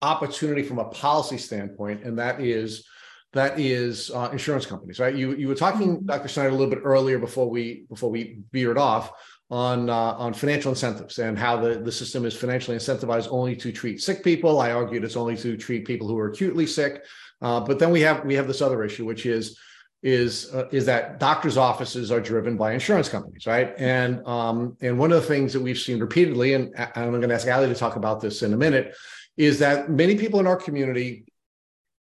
opportunity from a policy standpoint, and that is that is uh, insurance companies, right? You you were talking, mm-hmm. Dr. Snyder, a little bit earlier before we before we veered off on uh, on financial incentives and how the, the system is financially incentivized only to treat sick people. I argued it's only to treat people who are acutely sick. Uh, but then we have we have this other issue, which is is uh, is that doctors' offices are driven by insurance companies, right? And um, and one of the things that we've seen repeatedly, and I'm going to ask Ali to talk about this in a minute, is that many people in our community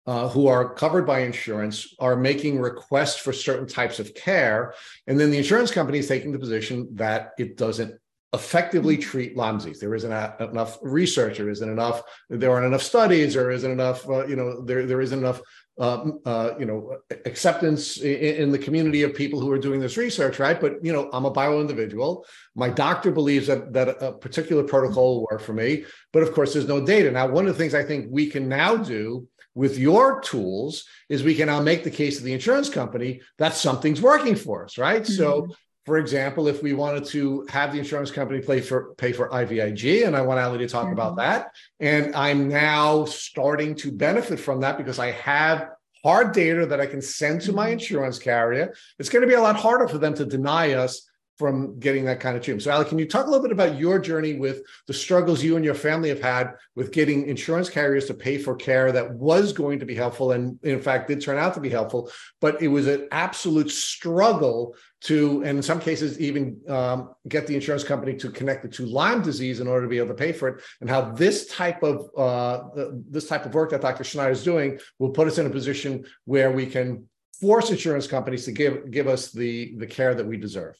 uh, who are covered by insurance are making requests for certain types of care. And then the insurance company is taking the position that it doesn't effectively treat Lyme disease. There isn't a, enough research, there isn't enough, there aren't enough studies, there isn't enough, uh, you know, there, there isn't enough, uh, uh, you know, acceptance in, in, the community of people who are doing this research, right? But, you know, I'm a bio individual. My doctor believes that, that a particular protocol will work for me. But of course, there's no data. Now, one of the things I think we can now do with your tools is we can now make the case to the insurance company that something's working for us, right? Mm-hmm. So, for example, if we wanted to have the insurance company pay for pay for IVIG, and I want Ali to talk mm-hmm. about that, and I'm now starting to benefit from that because I have hard data that I can send to my mm-hmm. insurance carrier. It's going to be a lot harder for them to deny us from getting that kind of treatment. So, Ali, can you talk a little bit about your journey with the struggles you and your family have had with getting insurance carriers to pay for care that was going to be helpful and, in fact, did turn out to be helpful, but it was an absolute struggle to, and in some cases, even um, get the insurance company to connect it to Lyme disease in order to be able to pay for it, and how this type of uh, this type of work that Dr. Snyder is doing will put us in a position where we can force insurance companies to give give us the the care that we deserve.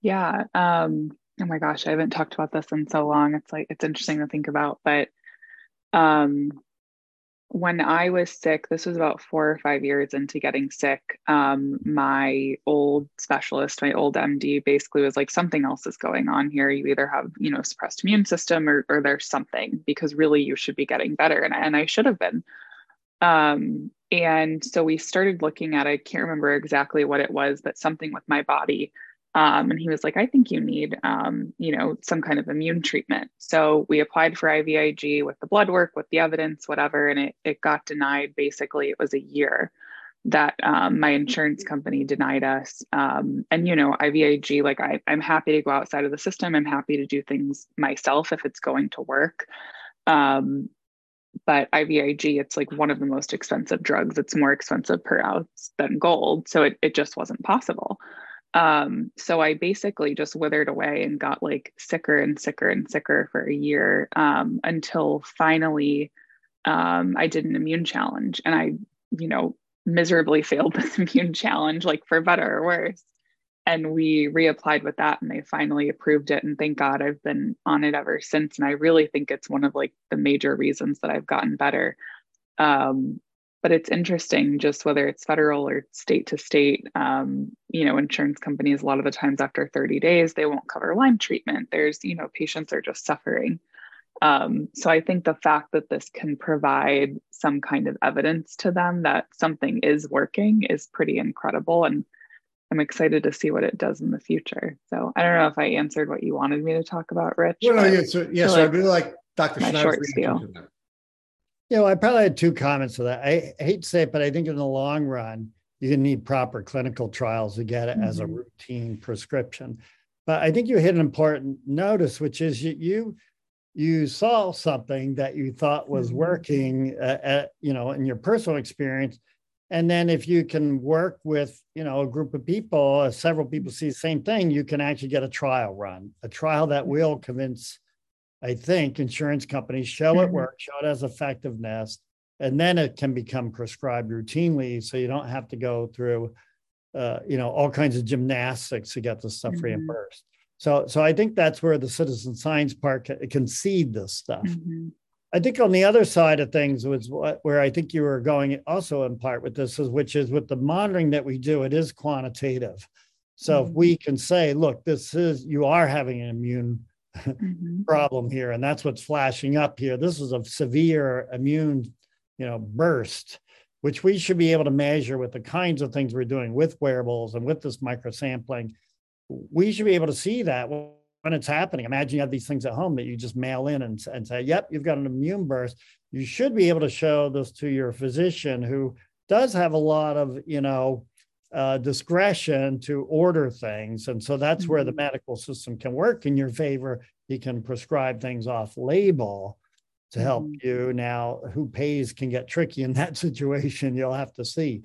Yeah. Um, oh my gosh, I haven't talked about this in so long. It's like it's interesting to think about. But um, when I was sick, this was about four or five years into getting sick. Um, my old specialist, my old MD, basically was like, something else is going on here. You either have, you know, suppressed immune system or, or there's something because really you should be getting better. And, and I should have been. Um, and so we started looking at, I can't remember exactly what it was, but something with my body um, and he was like, I think you need, um, you know, some kind of immune treatment. So we applied for IVIG with the blood work, with the evidence, whatever, and it, it got denied. Basically, it was a year that um, my insurance company denied us. Um, and, you know, IVIG, like I, I'm happy to go outside of the system. I'm happy to do things myself if it's going to work. Um, but IVIG, it's like one of the most expensive drugs. It's more expensive per ounce than gold. So it, it just wasn't possible. Um, so I basically just withered away and got like sicker and sicker and sicker for a year um, until finally um, I did an immune challenge and I, you know, miserably failed this immune challenge, like for better or worse. And we reapplied with that and they finally approved it. And thank God I've been on it ever since. And I really think it's one of like the major reasons that I've gotten better. Um, but it's interesting just whether it's federal or state to state. Um, you know insurance companies a lot of the times after 30 days they won't cover lyme treatment. There's you know patients are just suffering. Um, so i think the fact that this can provide some kind of evidence to them that something is working is pretty incredible and i'm excited to see what it does in the future. So i don't know if i answered what you wanted me to talk about rich well, no, yeah, so, yeah, so like, i really like dr Snyder's you know, I probably had two comments to that. I hate to say it, but I think in the long run, you need proper clinical trials to get it mm-hmm. as a mm-hmm. routine prescription. But I think you hit an important notice, which is you you, you saw something that you thought was mm-hmm. working, uh, at, you know, in your personal experience, and then if you can work with you know a group of people, uh, several people see the same thing, you can actually get a trial run, a trial that mm-hmm. will convince I think insurance companies show it mm-hmm. works, show it has effectiveness, and then it can become prescribed routinely. So you don't have to go through, uh, you know, all kinds of gymnastics to get the stuff mm-hmm. reimbursed. So, so I think that's where the citizen science part can, can seed this stuff. Mm-hmm. I think on the other side of things was what, where I think you were going also in part with this is which is with the monitoring that we do, it is quantitative. So if we mm-hmm. can say, look, this is you are having an immune mm-hmm. problem here, and that's what's flashing up here. This is a severe immune, you know, burst, which we should be able to measure with the kinds of things we're doing with wearables and with this microsampling. We should be able to see that when it's happening. Imagine you have these things at home that you just mail in and, and say, "Yep, you've got an immune burst." You should be able to show this to your physician who does have a lot of, you know, uh, discretion to order things. And so that's mm-hmm. where the mm-hmm. medical system can work in your favor. He can prescribe things off label to help mm-hmm. you. Now, who pays can get tricky in that situation. You'll have to see.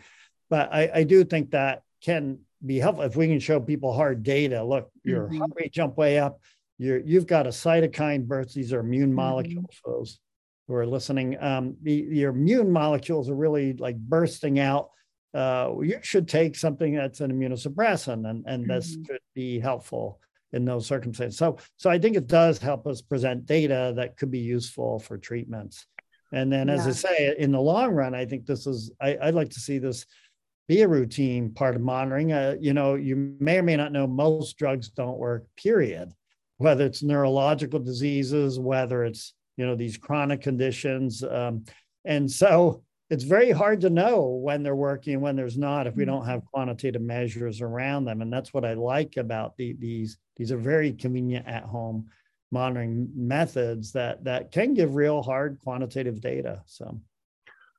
But I, I do think that can be helpful if we can show people hard data. Look, your mm-hmm. heart rate jump way up. You're, you've got a cytokine burst. These are immune mm-hmm. molecules. Those who are listening, um, the, your immune molecules are really like bursting out uh, you should take something that's an immunosuppressant, and, and this mm-hmm. could be helpful in those circumstances. So, so I think it does help us present data that could be useful for treatments. And then, as yeah. I say, in the long run, I think this is, I, would like to see this be a routine part of monitoring. Uh, you know, you may or may not know most drugs don't work, period. Whether it's neurological diseases, whether it's, you know, these chronic conditions. Um, and so it's very hard to know when they're working and when there's not if we mm-hmm. don't have quantitative measures around them. And that's what I like about the, these. These are very convenient at home monitoring methods that that can give real hard quantitative data. So,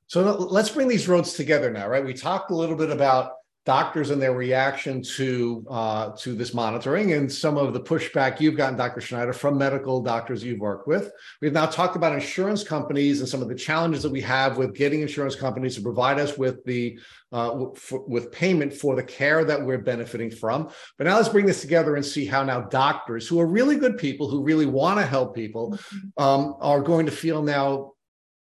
so let's bring these roads together now, right? We talked a little bit about doctors and their reaction to uh, to this monitoring and some of the pushback you've gotten, Dr. Snyder, from medical doctors you've worked with. We've now talked about insurance companies and some of the challenges that we have with getting insurance companies to provide us with the uh, for, with payment for the care that we're benefiting from. But now let's bring this together and see how now doctors, who are really good people, who really want to help people, mm-hmm. um, are going to feel now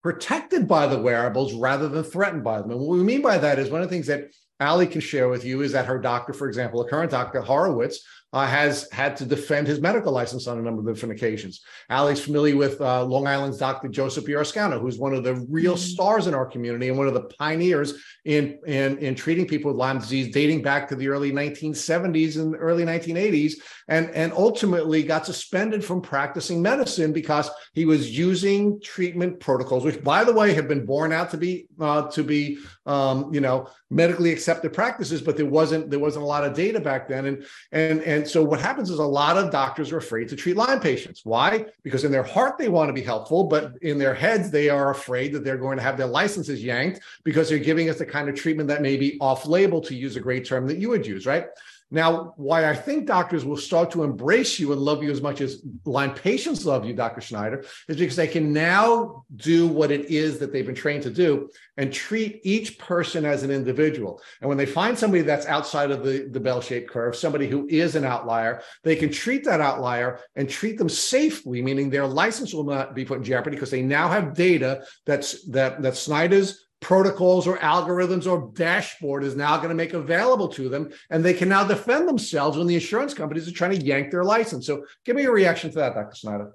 protected by the wearables rather than threatened by them. And what we mean by that is one of the things that Ali can share with you is that her doctor, for example, a current doctor, Horowitz, uh, has had to defend his medical license on a number of different occasions. Ali's familiar with uh, Long Island's Dr. Joseph Burrascano, who's one of the real mm-hmm. stars in our community and one of the pioneers in, in, in treating people with Lyme disease, dating back to the early 1970s and early 1980s, and, and ultimately got suspended from practicing medicine because he was using treatment protocols, which, by the way, have been borne out to be uh, to be um, you know medically accepted practices, but there wasn't there wasn't a lot of data back then, and and and and so what happens is a lot of doctors are afraid to treat Lyme patients. Why? Because in their heart they want to be helpful, but in their heads they are afraid that they're going to have their licenses yanked because they're giving us the kind of treatment that may be off-label, to use a great term that you would use, right? Now, why I think doctors will start to embrace you and love you as much as Lyme patients love you, Dr. Snyder, is because they can now do what it is that they've been trained to do and treat each person as an individual. And when they find somebody that's outside of the, the bell shaped curve, somebody who is an outlier, they can treat that outlier and treat them safely, meaning their license will not be put in jeopardy because they now have data that's that that Snyder's protocols or algorithms or dashboard is now going to make available to them and they can now defend themselves when the insurance companies are trying to yank their license. So give me a reaction to that dr snyder.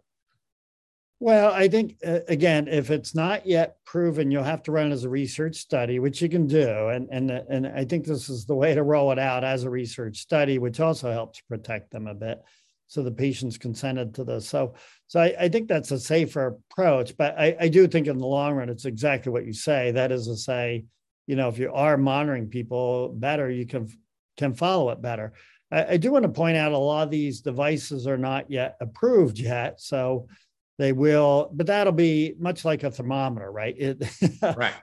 Well, I think uh, again, if it's not yet proven, you'll have to run it as a research study, which you can do, and and and I think this is the way to roll it out as a research study, which also helps protect them a bit, so the patients consented to this. So, so I, I think that's a safer approach, but I, I do think in the long run, it's exactly what you say. That is to say, you know, if you are monitoring people better, you can can follow it better. I, I do want to point out a lot of these devices are not yet approved yet, so they will, but that'll be much like a thermometer, right? It, right.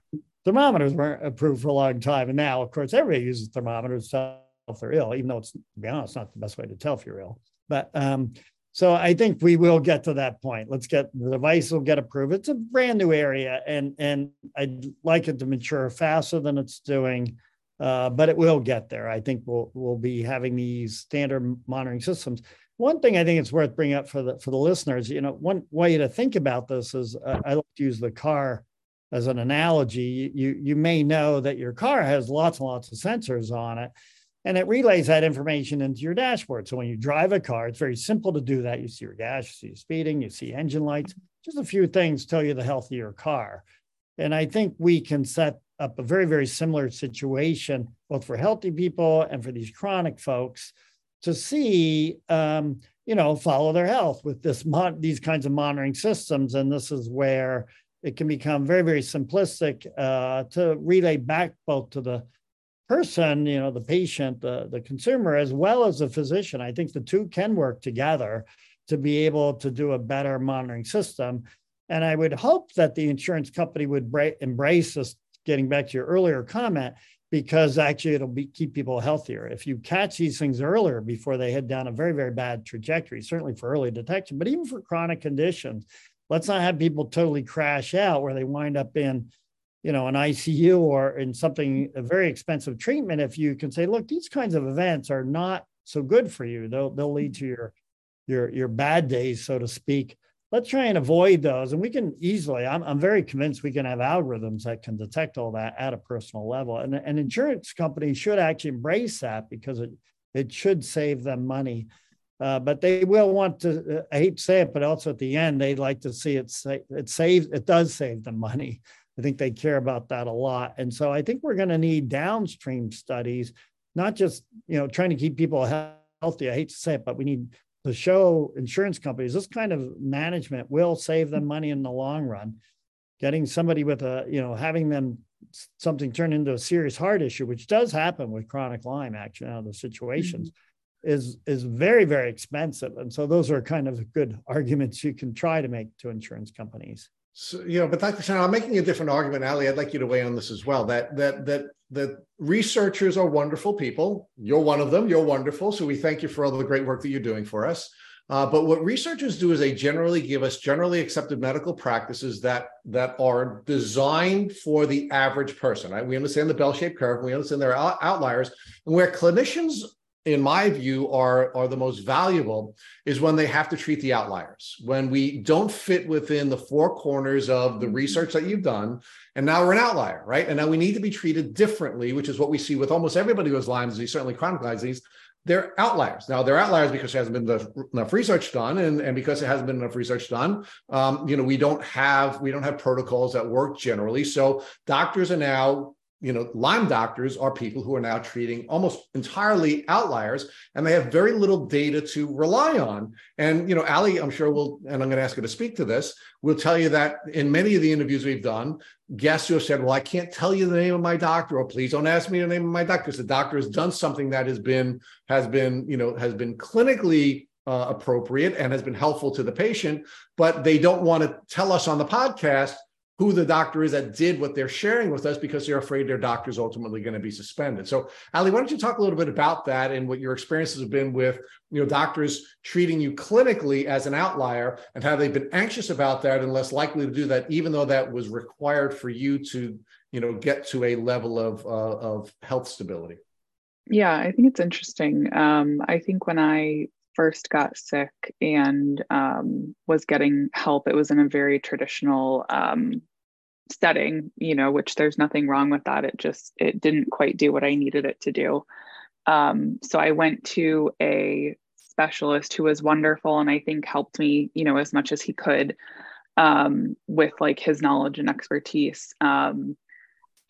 thermometers weren't approved for a long time. And now, of course, everybody uses thermometers to tell if they're ill, even though it's, to be honest, not the best way to tell if you're ill. But um, so I think we will get to that point. Let's get the device will get approved. It's a brand new area, and and I'd like it to mature faster than it's doing, uh, but it will get there. I think we'll we'll be having these standard monitoring systems one thing I think it's worth bringing up for the for the listeners, you know, one way to think about this is uh, I like to use the car as an analogy. You you may know that your car has lots and lots of sensors on it, and it relays that information into your dashboard. So when you drive a car, it's very simple to do that. You see your gas, you see speeding, you see engine lights. Just a few things tell you the health of your car, and I think we can set up a very very similar situation both for healthy people and for these chronic folks to see, um, you know, follow their health with this mon- these kinds of monitoring systems. And this is where it can become very, very simplistic uh, to relay back both to the person, you know, the patient, the, the consumer, as well as the physician. I think the two can work together to be able to do a better monitoring system. And I would hope that the insurance company would bra- embrace this, getting back to your earlier comment, because actually it'll be, keep people healthier. If you catch these things earlier before they head down a very, very bad trajectory, certainly for early detection, but even for chronic conditions, let's not have people totally crash out where they wind up in, you know, an ICU or in something, a very expensive treatment. If you can say, look, these kinds of events are not so good for you, they'll, they'll lead to your, your, your bad days, so to speak let's try and avoid those. And we can easily, I'm, I'm very convinced we can have algorithms that can detect all that at a personal level. And an insurance company should actually embrace that because it, it should save them money. Uh, but they will want to, uh, I hate to say it, but also at the end, they'd like to see it, sa- it saves, it does save them money. I think they care about that a lot. And so I think we're going to need downstream studies, not just, you know, trying to keep people healthy. I hate to say it, but we need to show insurance companies this kind of management will save them money in the long run. Getting somebody with a, you know, having them something turn into a serious heart issue, which does happen with chronic Lyme, actually, out of the situations, mm-hmm. is is very, very expensive. And so those are kind of good arguments you can try to make to insurance companies. So, you know, but Dr. Shannon, I'm making a different argument, Ali. I'd like you to weigh on this as well. That that that that researchers are wonderful people. You're one of them. You're wonderful. So we thank you for all the great work that you're doing for us. Uh, but what researchers do is they generally give us generally accepted medical practices that that are designed for the average person. Right? We understand the bell-shaped curve. We understand there are outliers, and where clinicians in my view, are, are the most valuable is when they have to treat the outliers, when we don't fit within the four corners of the mm-hmm. research that you've done. And now we're an outlier, right? And now we need to be treated differently, which is what we see with almost everybody who has Lyme disease, certainly chronic Lyme disease. They're outliers. Now they're outliers because there hasn't been enough research done, and, and because there hasn't been enough research done, um, you know, we don't have we don't have protocols that work generally. So doctors are now you know, Lyme doctors are people who are now treating almost entirely outliers, and they have very little data to rely on. And you know, Ali, I'm sure will, and I'm going to ask her to speak to this. Will tell you that in many of the interviews we've done, guests who have said, "Well, I can't tell you the name of my doctor," or "Please don't ask me the name of my doctor," because the doctor has done something that has been has been you know has been clinically uh, appropriate and has been helpful to the patient, but they don't want to tell us on the podcast who the doctor is that did what they're sharing with us because they're afraid their doctor is ultimately going to be suspended. So, Ali, why don't you talk a little bit about that and what your experiences have been with you know doctors treating you clinically as an outlier and how they've been anxious about that and less likely to do that, even though that was required for you to you know get to a level of uh, of health stability. Yeah, I think it's interesting. Um, I think when I first got sick and um, was getting help, it was in a very traditional um, setting, you know, which there's nothing wrong with that. It just it didn't quite do what I needed it to do. Um, so I went to a specialist who was wonderful and I think helped me, you know, as much as he could. um, with like his knowledge and expertise. Um,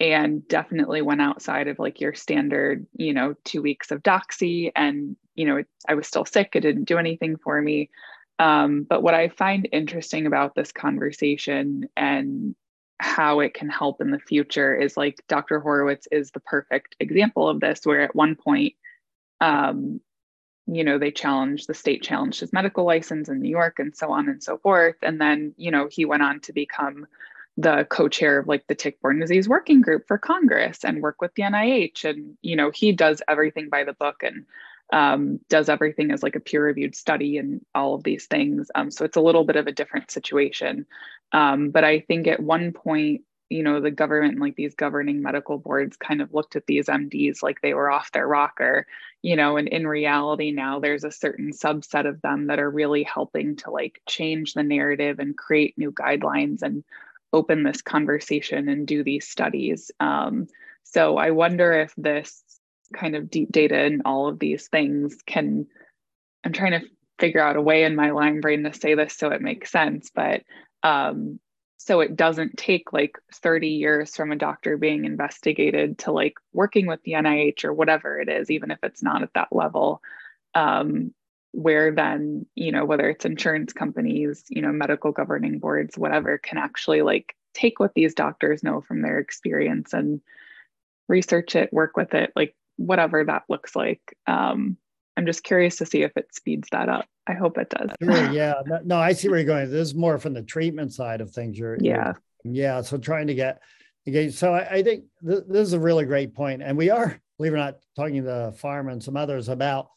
and definitely went outside of like your standard, you know, two weeks of doxy. And, you know, it, I was still sick. It didn't do anything for me. Um, but what I find interesting about this conversation and how it can help in the future is like Dr. Horowitz is the perfect example of this, where at one point, um, you know, they challenged the state challenged his medical license in New York and so on and so forth. And then, you know, he went on to become the co-chair of like the tick-borne disease working group for Congress and work with the NIH. And, you know, he does everything by the book and um, does everything as like a peer-reviewed study and all of these things. Um, so it's a little bit of a different situation. Um, but I think at one point, you know, the government, like these governing medical boards, kind of looked at these MDs like they were off their rocker, you know, and in reality, now there's a certain subset of them that are really helping to like change the narrative and create new guidelines and open this conversation and do these studies. Um, so I wonder if this kind of deep data and all of these things can, I'm trying to figure out a way in my Lyme brain to say this so it makes sense, but um, so it doesn't take like 30 years from a doctor being investigated to like working with the nih or whatever it is even if it's not at that level um, where then you know whether it's insurance companies you know medical governing boards whatever can actually like take what these doctors know from their experience and research it work with it like whatever that looks like um, i'm just curious to see if it speeds that up I hope it does. Sure, yeah. No, I see where you're going. This is more from the treatment side of things. You're, yeah. You're, yeah. So trying to get, okay. So I, I think th- this is a really great. And we are, believe it or not, talking to the farm and some others about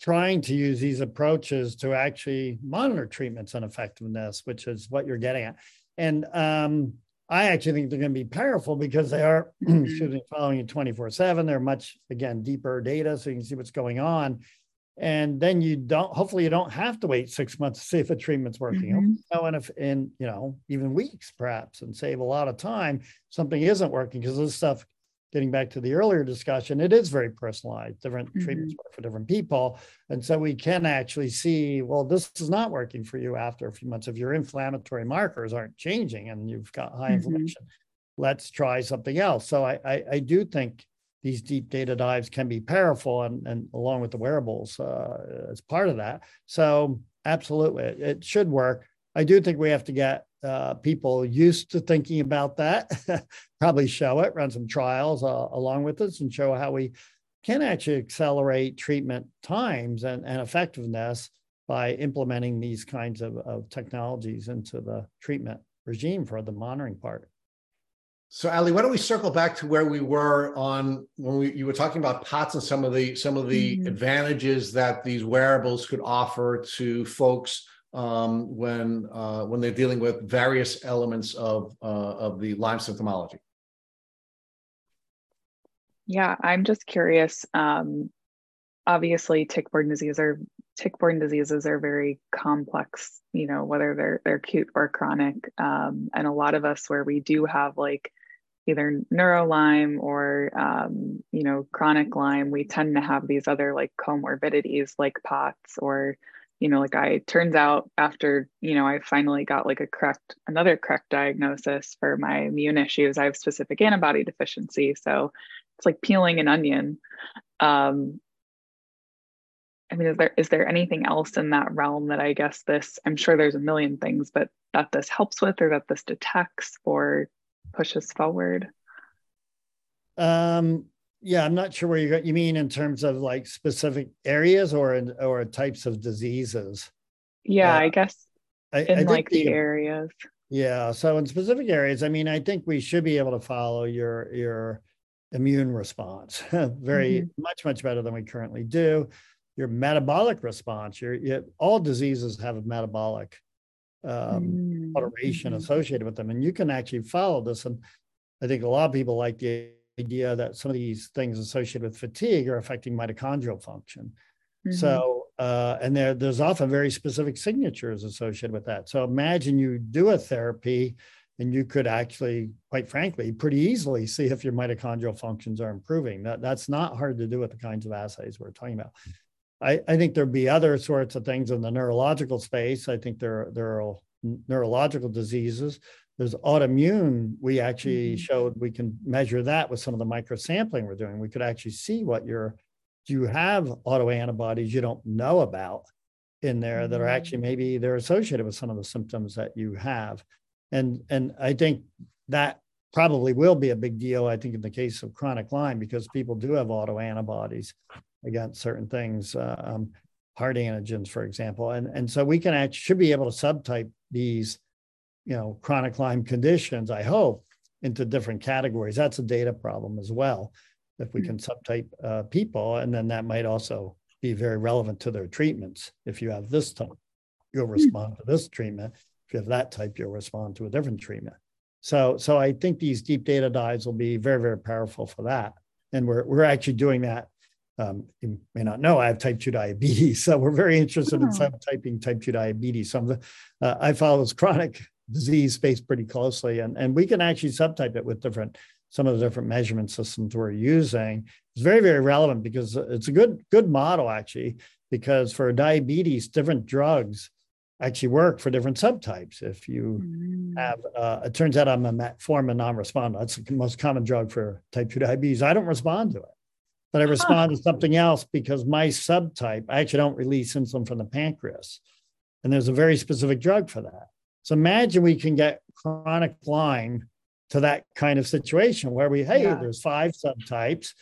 trying to use these approaches to actually monitor treatments and effectiveness, which is what you're getting at. And um, I actually think they're going to be powerful because they are, excuse me, following you 24 7. They're much, again, deeper data so you can see what's going on and then you don't hopefully you don't have to wait six months to see if a treatment's working mm-hmm. oh, and if in you know even weeks perhaps and save a lot of time something isn't working because this stuff getting back to the earlier discussion it is very personalized different mm-hmm. treatments work for different people and so we can actually see well this is not working for you after a few months if your inflammatory markers aren't changing and you've got high mm-hmm. inflammation let's try something else so I, I i do think these deep data dives can be powerful and, and along with the wearables uh, as part of that. So absolutely, it, it, should work. I do think we have to get uh, people used to thinking about that, probably show it, run some trials uh, along with us and show how we can actually accelerate treatment times and, and effectiveness by implementing these kinds of, of technologies into the treatment regime for the monitoring part. So Ali, why don't we circle back to where we were on when we, you were talking about POTS and some of the some of the mm-hmm. advantages that these wearables could offer to folks um, when uh, when they're dealing with various elements of uh, of the Lyme symptomology. Yeah, I'm just curious. Um, obviously, tick-borne diseases are tick-borne diseases are very complex. You know, whether they're they're acute or chronic, um, and a lot of us where we do have like either neuro Lyme or um, you know chronic Lyme, we tend to have these other like comorbidities like POTS or you know like I turns out after you know I finally got like a correct another correct diagnosis for my immune issues. I have specific antibody deficiency, so it's like peeling an onion. Um, I mean, is there is there anything else in that realm that I guess this? I'm sure there's a million things, but that this helps with, or that this detects, or pushes forward? Um, yeah, I'm not sure where you you mean in terms of like specific areas or in, or types of diseases. Yeah, uh, I guess I, in I like the, the areas. Yeah, so in specific areas, I mean, I think we should be able to follow your your immune response very mm-hmm. much much better than we currently do. Your metabolic response, your, your all diseases have a metabolic um, mm-hmm. alteration associated with them. And you can actually follow this. And I think a lot of people like the idea that some of these things associated with fatigue are affecting mitochondrial function. Mm-hmm. So, uh, and there, there's often very specific signatures associated with that. So imagine you do a therapy and you could actually, quite frankly, pretty easily see if your mitochondrial functions are improving. That, that's not hard to do with the kinds of assays we're talking about. I, I think there'd be other sorts of things in the neurological space. I think there there will neurological diseases. There's autoimmune. We actually mm-hmm. showed we can measure that with some of the microsampling we're doing. We could actually see what your do you have autoantibodies you don't know about in there mm-hmm. that are actually mm. maybe they're associated with some of the symptoms that you have. And and I think that probably will be a big deal, I think, in the case of chronic Lyme, because people do have autoantibodies against certain things, uh, um, heart antigens, for example. And, and so we can actually should be able to subtype these, you know, chronic Lyme conditions, I hope, into different categories. That's a data problem as well. If we hmm. can subtype uh, people, and then that might also be very relevant to their treatments. If you have this type, you'll hmm. respond to this treatment. If you have that type, you'll respond to a different treatment. So, so I think these deep data dives will be very, very powerful for that. And we're, we're actually doing that. Um, you may not know I have type 2 diabetes. So we're very interested oh. in subtyping type 2 diabetes. Some of the, uh, I follow this chronic disease space pretty closely, and, and we can actually subtype it with different some of the different measurement systems we're using. It's very, very relevant because it's a good, good model actually, because for diabetes, different drugs actually work for different subtypes. If you mm. have, uh, it turns out I'm a metformin non-responder. That's the most common drug for type 2 diabetes. I don't respond to it, but I respond huh. to something else because my subtype, I actually don't release insulin from the pancreas. And there's a very specific drug for that. So imagine we can get chronic Lyme to that kind of situation where we, hey, yeah. there's five subtypes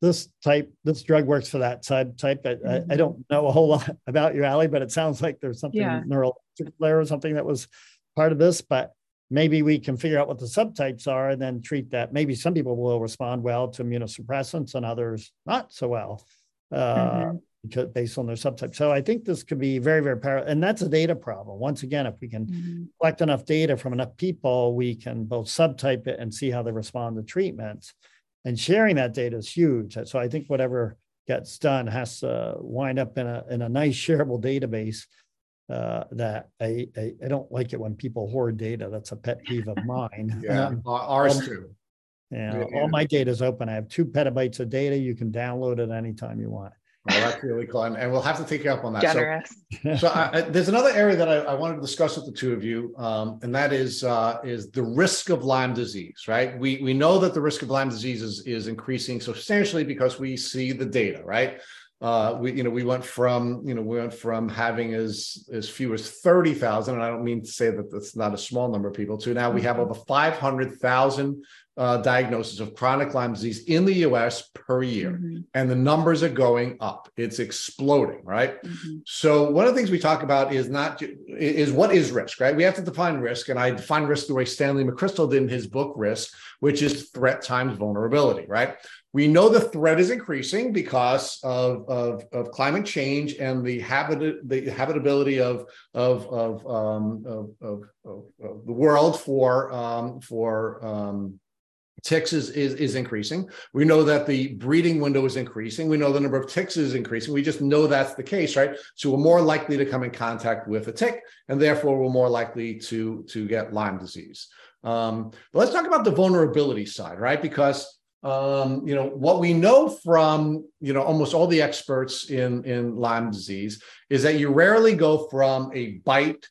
this type, this drug works for that type. Type. I, mm-hmm. I, don't know a whole lot about you, Ali, but it sounds like there's something yeah. neurological there or something that was part of this. But maybe we can figure out what the subtypes are and then treat that. Maybe some people will respond well to immunosuppressants and others not so well. Uh, mm-hmm. Because based on their subtype. So I think this could be very, very powerful. And that's a data problem. Once again, if we can mm-hmm. collect enough data from enough people, we can both subtype it and see how they respond to treatments and sharing that data is huge. So I think whatever gets done has to wind up in a in a nice shareable database. Uh, that I, I, I don't like it when people hoard data. That's a pet peeve of mine. yeah, um, ours too. Yeah, yeah, all my data is open. I have two petabytes of data. You can download it anytime you want. Well, that's really cool, and, and, we'll have to take you up on that. Generous. So, so I, there's another area that I, I, wanted to discuss with the two of you, um, and that is uh, is the risk of Lyme disease. Right? We we know that the risk of Lyme disease is is increasing substantially because we see the data. Right? Uh, we you know we went from you know we went from having as as few as thirty thousand, and I don't mean to say that that's not a small number of people, to now we have mm-hmm. over five hundred thousand uh, diagnosis of chronic Lyme disease in the US per year. Mm-hmm. And the numbers are going up. It's exploding, right? Mm-hmm. So one of the things we talk about is not is what is risk, right? We have to define risk. And I define risk the way Stanley McChrystal did in his book Risk, which is threat times vulnerability, right? We know the threat is increasing because of, of, of climate change and the habit the habitability of of of, um, of, of, of, the world for um, for um, ticks is, is, is increasing. We know that the breeding window is increasing. We know the number of ticks is increasing. We just know that's the case, right? So we're more likely to come in contact with a tick, and therefore we're more likely to to get Lyme disease. Um, but let's talk about the vulnerability side, right? Because um, you know what we know from you know almost all the experts in in Lyme disease is that you rarely go from a bite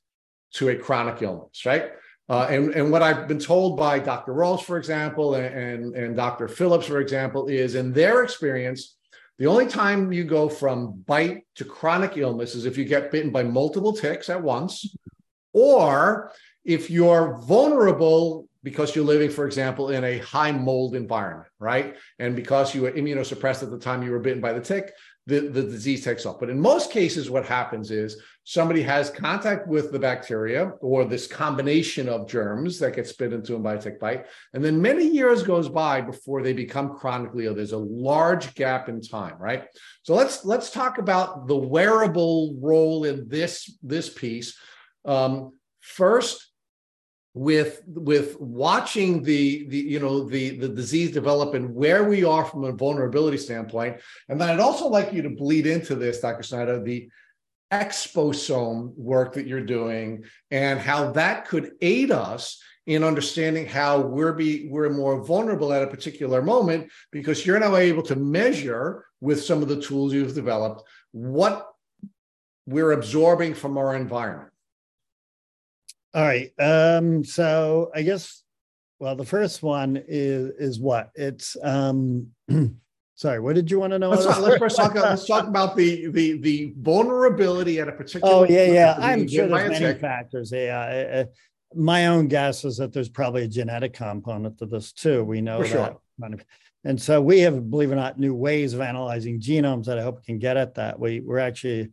to a chronic illness, right? Uh, and, and what I've been told by Dr. Rawls, for example, and, and, and Dr. Phillips, for example, is in their experience, the only time you go from bite to chronic illness is if you get bitten by multiple ticks at once, or if you're vulnerable because you're living, for example, in a high mold environment, right? And because you were immunosuppressed at the time you were bitten by the tick, the, the disease takes off. But in most cases, what happens is somebody has contact with the bacteria or this combination of germs that get spit into them by a tick bite. And then many years goes by before they become chronically ill. There's a large gap in time, right? So let's let's talk about the wearable role in this, this piece. Um, first, with with watching the the you know the the disease develop and where we are from a vulnerability standpoint. And then i'd also like you to bleed into this dr snyder the exposome work that you're doing and how that could aid us in understanding how we're be we're more vulnerable at a particular moment because you're now able to measure with some of the tools you've developed what we're absorbing from our environment All right. Um, so I guess, well, the first one is is what it's. Um, sorry, what did you want to know? Let's, talk, let's first talk. Let's talk about the the the vulnerability at a particular. Oh yeah, yeah. I'm sure there's many factors. Yeah. Uh, my own guess is that there's probably a genetic component to this too. We know For that. Sure. And so we have, believe it or not, new ways of analyzing genomes that I hope can get at that. We, we're actually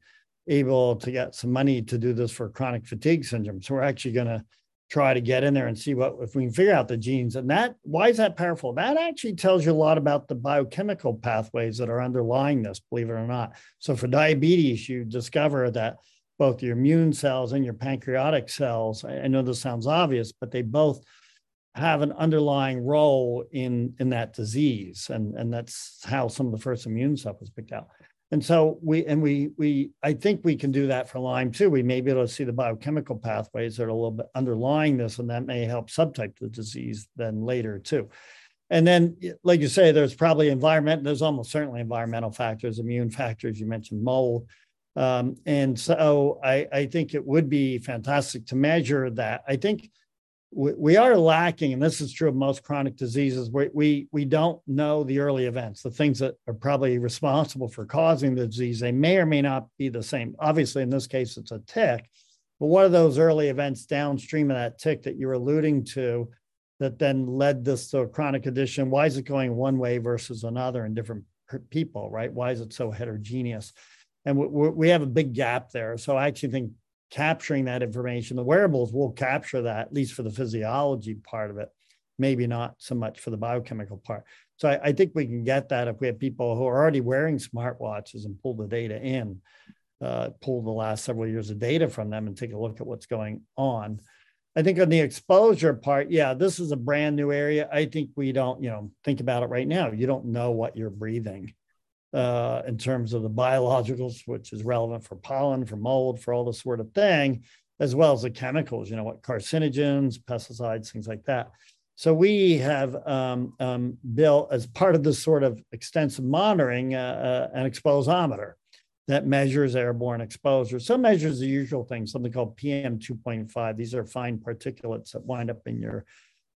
able to get some money to do this for chronic fatigue syndrome. So we're actually going to try to get in there and see what if we can figure out the genes. And that why is that powerful? That actually tells you a lot about the biochemical pathways that are underlying this, believe it or not. So for diabetes, you discover that both your immune cells and your pancreatic cells, I know this sounds obvious, but they both have an underlying role in in that disease and and that's how some of the first immune stuff was picked out and so we and we we i think we can do that for lyme too. We may be able to see the biochemical pathways that are a little bit underlying this and that may help subtype the disease then later too. And then like you say there's probably environment there's almost certainly environmental factors immune factors you mentioned mold um, and so I, I think it would be fantastic to measure that. I think we, we are lacking, and this is true of most chronic diseases. We, we we don't know the early events, the things that are probably responsible for causing the disease. They may or may not be the same. Obviously, in this case, it's a tick. But what are those early events downstream of that tick that you're alluding to that then led this to a chronic condition? Why is it going one way versus another in different people, right? Why is it so heterogeneous? And we, we have a big gap there. So I actually think capturing that information. The wearables will capture that, at least for the physiology part of it, maybe not so much for the biochemical part. So I, I think we can get that if we have people who are already wearing smartwatches and pull the data in, uh, pull the last several years of data from them and take a look at what's going on. I think on the exposure part, yeah, this is a brand new area. I think we don't, you know, think about it right now. You don't know what you're breathing uh, in terms of the biologicals, which is relevant for pollen, for mold, for all this sort of thing, as well as the chemicals, you know, what carcinogens, pesticides, things like that. So we have um, um, built, as part of this sort of extensive monitoring, uh, uh, an exposometer that measures airborne exposure. Some measures the usual things, something called PM 2.5. These are fine particulates that wind up in your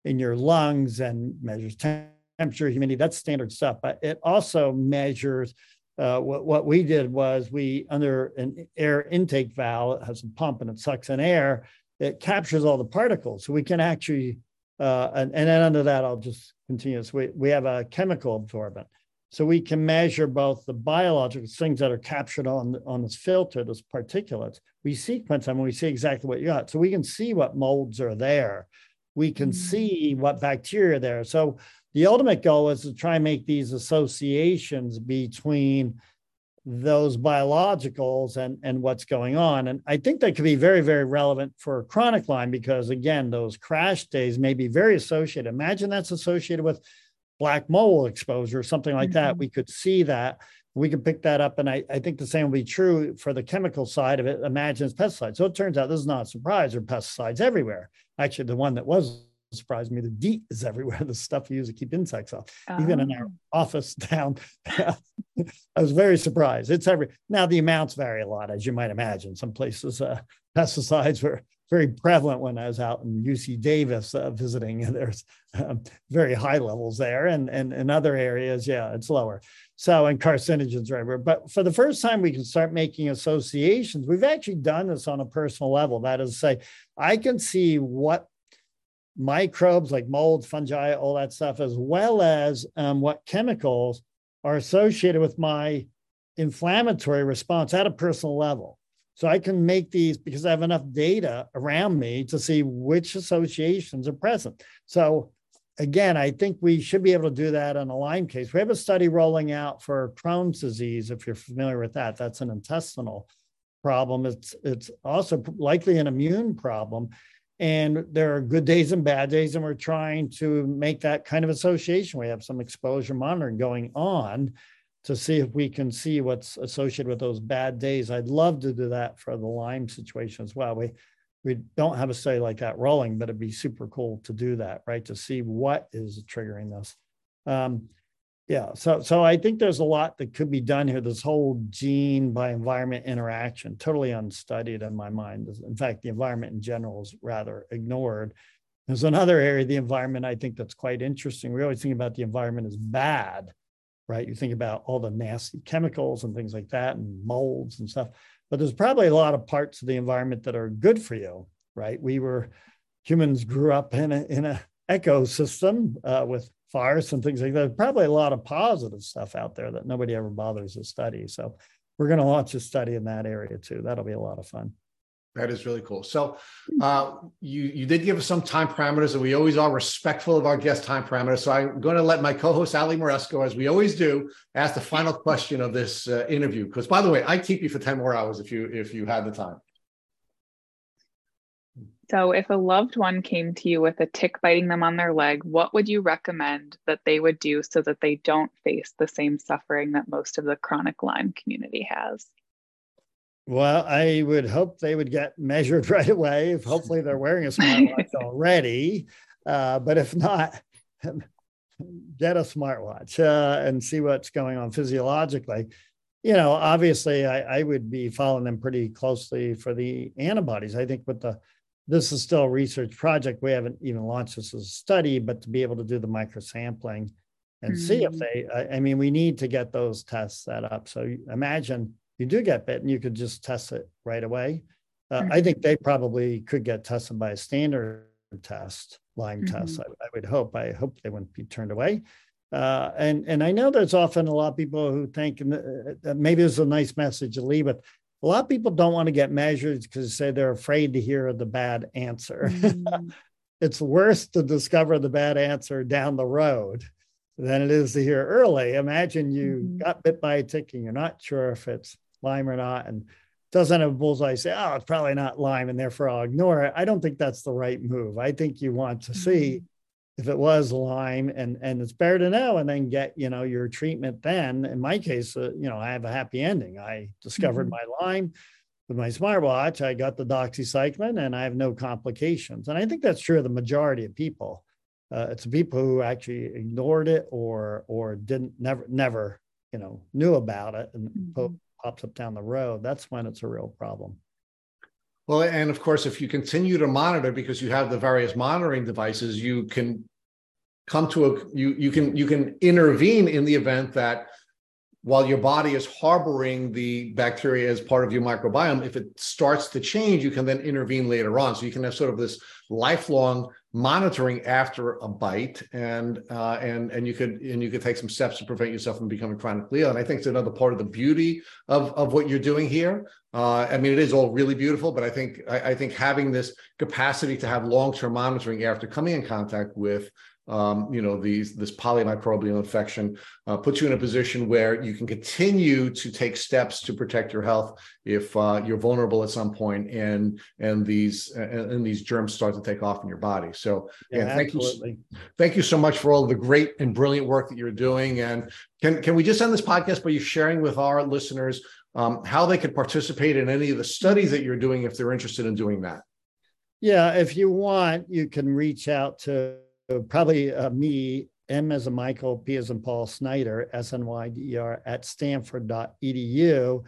in your lungs and measures temperature temperature, humidity, that's standard stuff. But it also measures uh, what, what we did was we, under an air intake valve, it has a pump and it sucks in air, it captures all the particles. So we can actually, uh, and, and then under that, I'll just continue. So we, we have a chemical absorbent. So we can measure both the biological things that are captured on, on this filter, those particulates. We sequence them and we see exactly what you got. So we can see what molds are there. We can mm-hmm. see what bacteria are there. So the ultimate goal is to try and make these associations between those biologicals and, and what's going on. And I think that could be very, very relevant for chronic Lyme because, again, those crash days may be very associated. Imagine that's associated with black mold exposure, or something like mm-hmm. that. We could see that. We could pick that up. And I, I think the same will be true for the chemical side of it. Imagine it's pesticides. So it turns out this is not a surprise, there are pesticides everywhere. Actually, the one that was surprised me. The DEET is everywhere. The stuff you use to keep insects off. Oh. Even in our oh. office down, I was very surprised. It's every now the amounts vary a lot, as you might imagine. Some places uh, pesticides were very prevalent when I was out in UC Davis uh, visiting. There's um, very high levels there, and and in other areas, yeah, it's lower. So and carcinogens are everywhere. But for the first time, we can start making associations. We've actually done this on a personal level. That is, to say, I can see what microbes like mold, fungi, all that stuff, as well as um, what chemicals are associated with my inflammatory response at a personal level. So I can make these because I have enough data around me to see which associations are present. So again, I think we should be able to do that in a Lyme case. We have a study rolling out for Crohn's disease, if you're familiar with that. That's an intestinal problem. It's it's also likely an immune problem. And there are good days and bad days, and we're trying to make that kind of association. We have some exposure monitoring going on to see if we can see what's associated with those bad days. I'd love to do that for the Lyme situation as well. We we don't have a study like that rolling, but it'd be super cool to do that, right? To see what is triggering this. Um, Yeah, so so I think there's a lot that could be done here. This whole gene by environment interaction, totally unstudied in my mind. In fact, the environment in general is rather ignored. There's another area of the environment I think that's quite interesting. We always think about the environment as bad, right? You think about all the nasty chemicals and things like that, and molds and stuff. But there's probably a lot of parts of the environment that are good for you, right? We were humans grew up in a in a ecosystem uh, with forests and things like that. Probably a lot of positive stuff out there that nobody ever bothers to study. So we're going to launch a study in that area too. That'll be a lot of fun. That is really cool. So uh, you you did give us some time parameters, and we always are respectful of our guest time parameters. So I'm going to let my co-host Ali Moresco, as we always do, ask the final question of this uh, interview. Because by the way, I'd keep you for ten more hours if you if you had the time. So, if a loved one came to you with a tick biting them on their leg, what would you recommend that they would do so that they don't face the same suffering that most of the chronic Lyme community has? Well, I would hope they would get measured right away. If hopefully they're wearing a smartwatch already, uh, but if not, get a smartwatch uh, and see what's going on physiologically. You know, obviously, I, I would be following them pretty closely for the antibodies. I think with the this is still a research project. We haven't even launched this as a study, but to be able to do the microsampling and mm-hmm. see if mm. they, I, I, mean, we need to get those tests set up. So imagine you do get bitten, you could just test it right away. Uh, mm-hmm. I think they probably could get tested by a standard test, Lyme mm-hmm. test. I, I, would hope. I hope they wouldn't be turned away. Uh, and and I know there's often a lot of people who think, uh, maybe it's a nice message to leave with a lot of people don't want to get measured because they say they're afraid to hear the bad answer. Mm. it's worse to discover the bad answer down the road than it is to hear early. Imagine you mm. got bit by a tick and you're not sure if it's Lyme or not, and doesn't have a bullseye say, oh, it's probably not Lyme, and therefore I'll ignore it. I don't think that's the right move. I think you want to see mm if it was Lyme and and it's better to know and then get you know your treatment then. In my case uh, you know i have a happy ending. I discovered mm-hmm. my lyme with my smartwatch. I got the doxycycline and i have no complications. And i think that's true of the majority of people. Uh, it's the people who actually ignored it or or didn't never never you know knew about it and mm-hmm. pops up down the road. That's when it's a real problem well, and of course, if you continue to monitor because you have the various monitoring devices, you can come to a you you can you can intervene in the event that while your body is harboring the bacteria as part of your microbiome, if it starts to change, you can then intervene later on. So you can have sort of this lifelong monitoring after a bite, and uh, and and you could and you could take some steps to prevent yourself from becoming chronically ill. And I think it's another part of the beauty of of what you're doing here. Uh, I mean, it is all really beautiful, but I think I, I think having this capacity to have long term monitoring after coming in contact with um, you know, these this polymicrobial infection uh, puts you in a position where you can continue to take steps to protect your health if uh, you're vulnerable at some point and and these and, and, these germs start to take off in your body. So yeah, yeah thank absolutely. you, thank you so much for all the great and brilliant work that you're doing. And can can we just end this podcast by you sharing with our listeners um, how they could participate in any of the studies that you're doing if they're interested in doing that? Yeah, if you want, you can reach out to probably uh, me, M as a Michael, P as in Paul Snyder, S N Y D E R at stanford.edu.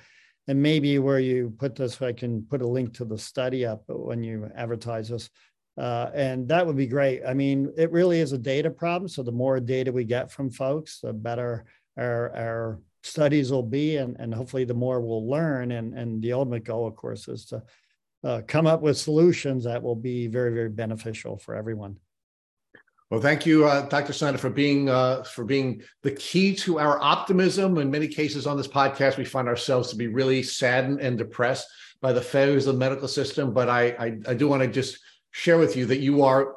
And maybe where you put this, I can put a link to the study up when you advertise this. Uh, and that would be great. I mean, it really is a data problem. So the more data we get from folks, the better our, our studies will be, and, and hopefully the more we'll learn. And, and the ultimate goal, of course, is to uh, come up with solutions that will be very, very beneficial for everyone. Well, thank you, uh, Dr. Snyder, for being uh, for being the key to our optimism. In many cases on this podcast, we find ourselves to be really saddened and depressed by the failures of the medical system. But I, I, I do want to just share with you that you are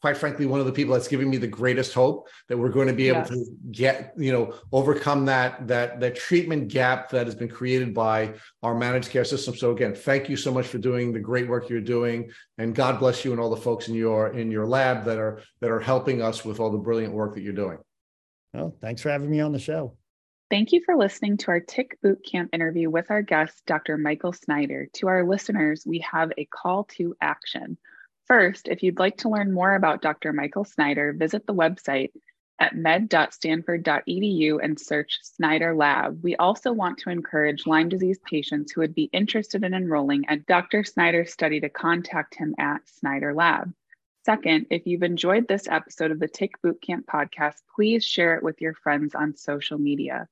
quite frankly one of the people that's giving me the greatest hope that we're going to be able yes. to get you know overcome that that that treatment gap that has been created by our managed care system so again thank you so much for doing the great work you're doing and god bless you and all the folks in your in your lab that are that are helping us with all the brilliant work that you're doing well thanks for having me on the show Thank you for listening to our Tick Boot Camp interview with our guest, Dr. Michael Snyder. To our listeners, we have a call to action. First, if you'd like to learn more about Dr. Michael Snyder, visit the website at med.stanford.edu and search Snyder Lab. We also want to encourage Lyme disease patients who would be interested in enrolling at Dr. Snyder's study to contact him at Snyder Lab. Second, if you've enjoyed this episode of the Tick Bootcamp podcast, please share it with your friends on social media.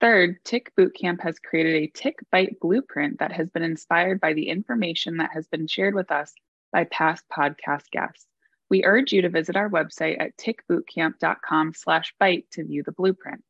Third, Tick Bootcamp has created a Tick Bite blueprint that has been inspired by the information that has been shared with us by past podcast guests. We urge you to visit our website at tickbootcamp.com slash bite to view the blueprint.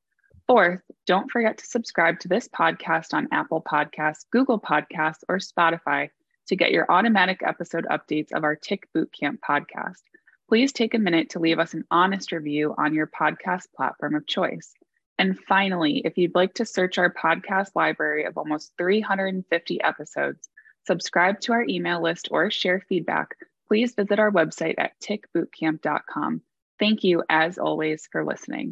Fourth, don't forget to subscribe to this podcast on Apple Podcasts, Google Podcasts, or Spotify to get your automatic episode updates of our Tick Bootcamp podcast. Please take a minute to leave us an honest review on your podcast platform of choice. And finally, if you'd like to search our podcast library of almost 350 episodes, subscribe to our email list, or share feedback, please visit our website at tickbootcamp.com. Thank you, as always, for listening.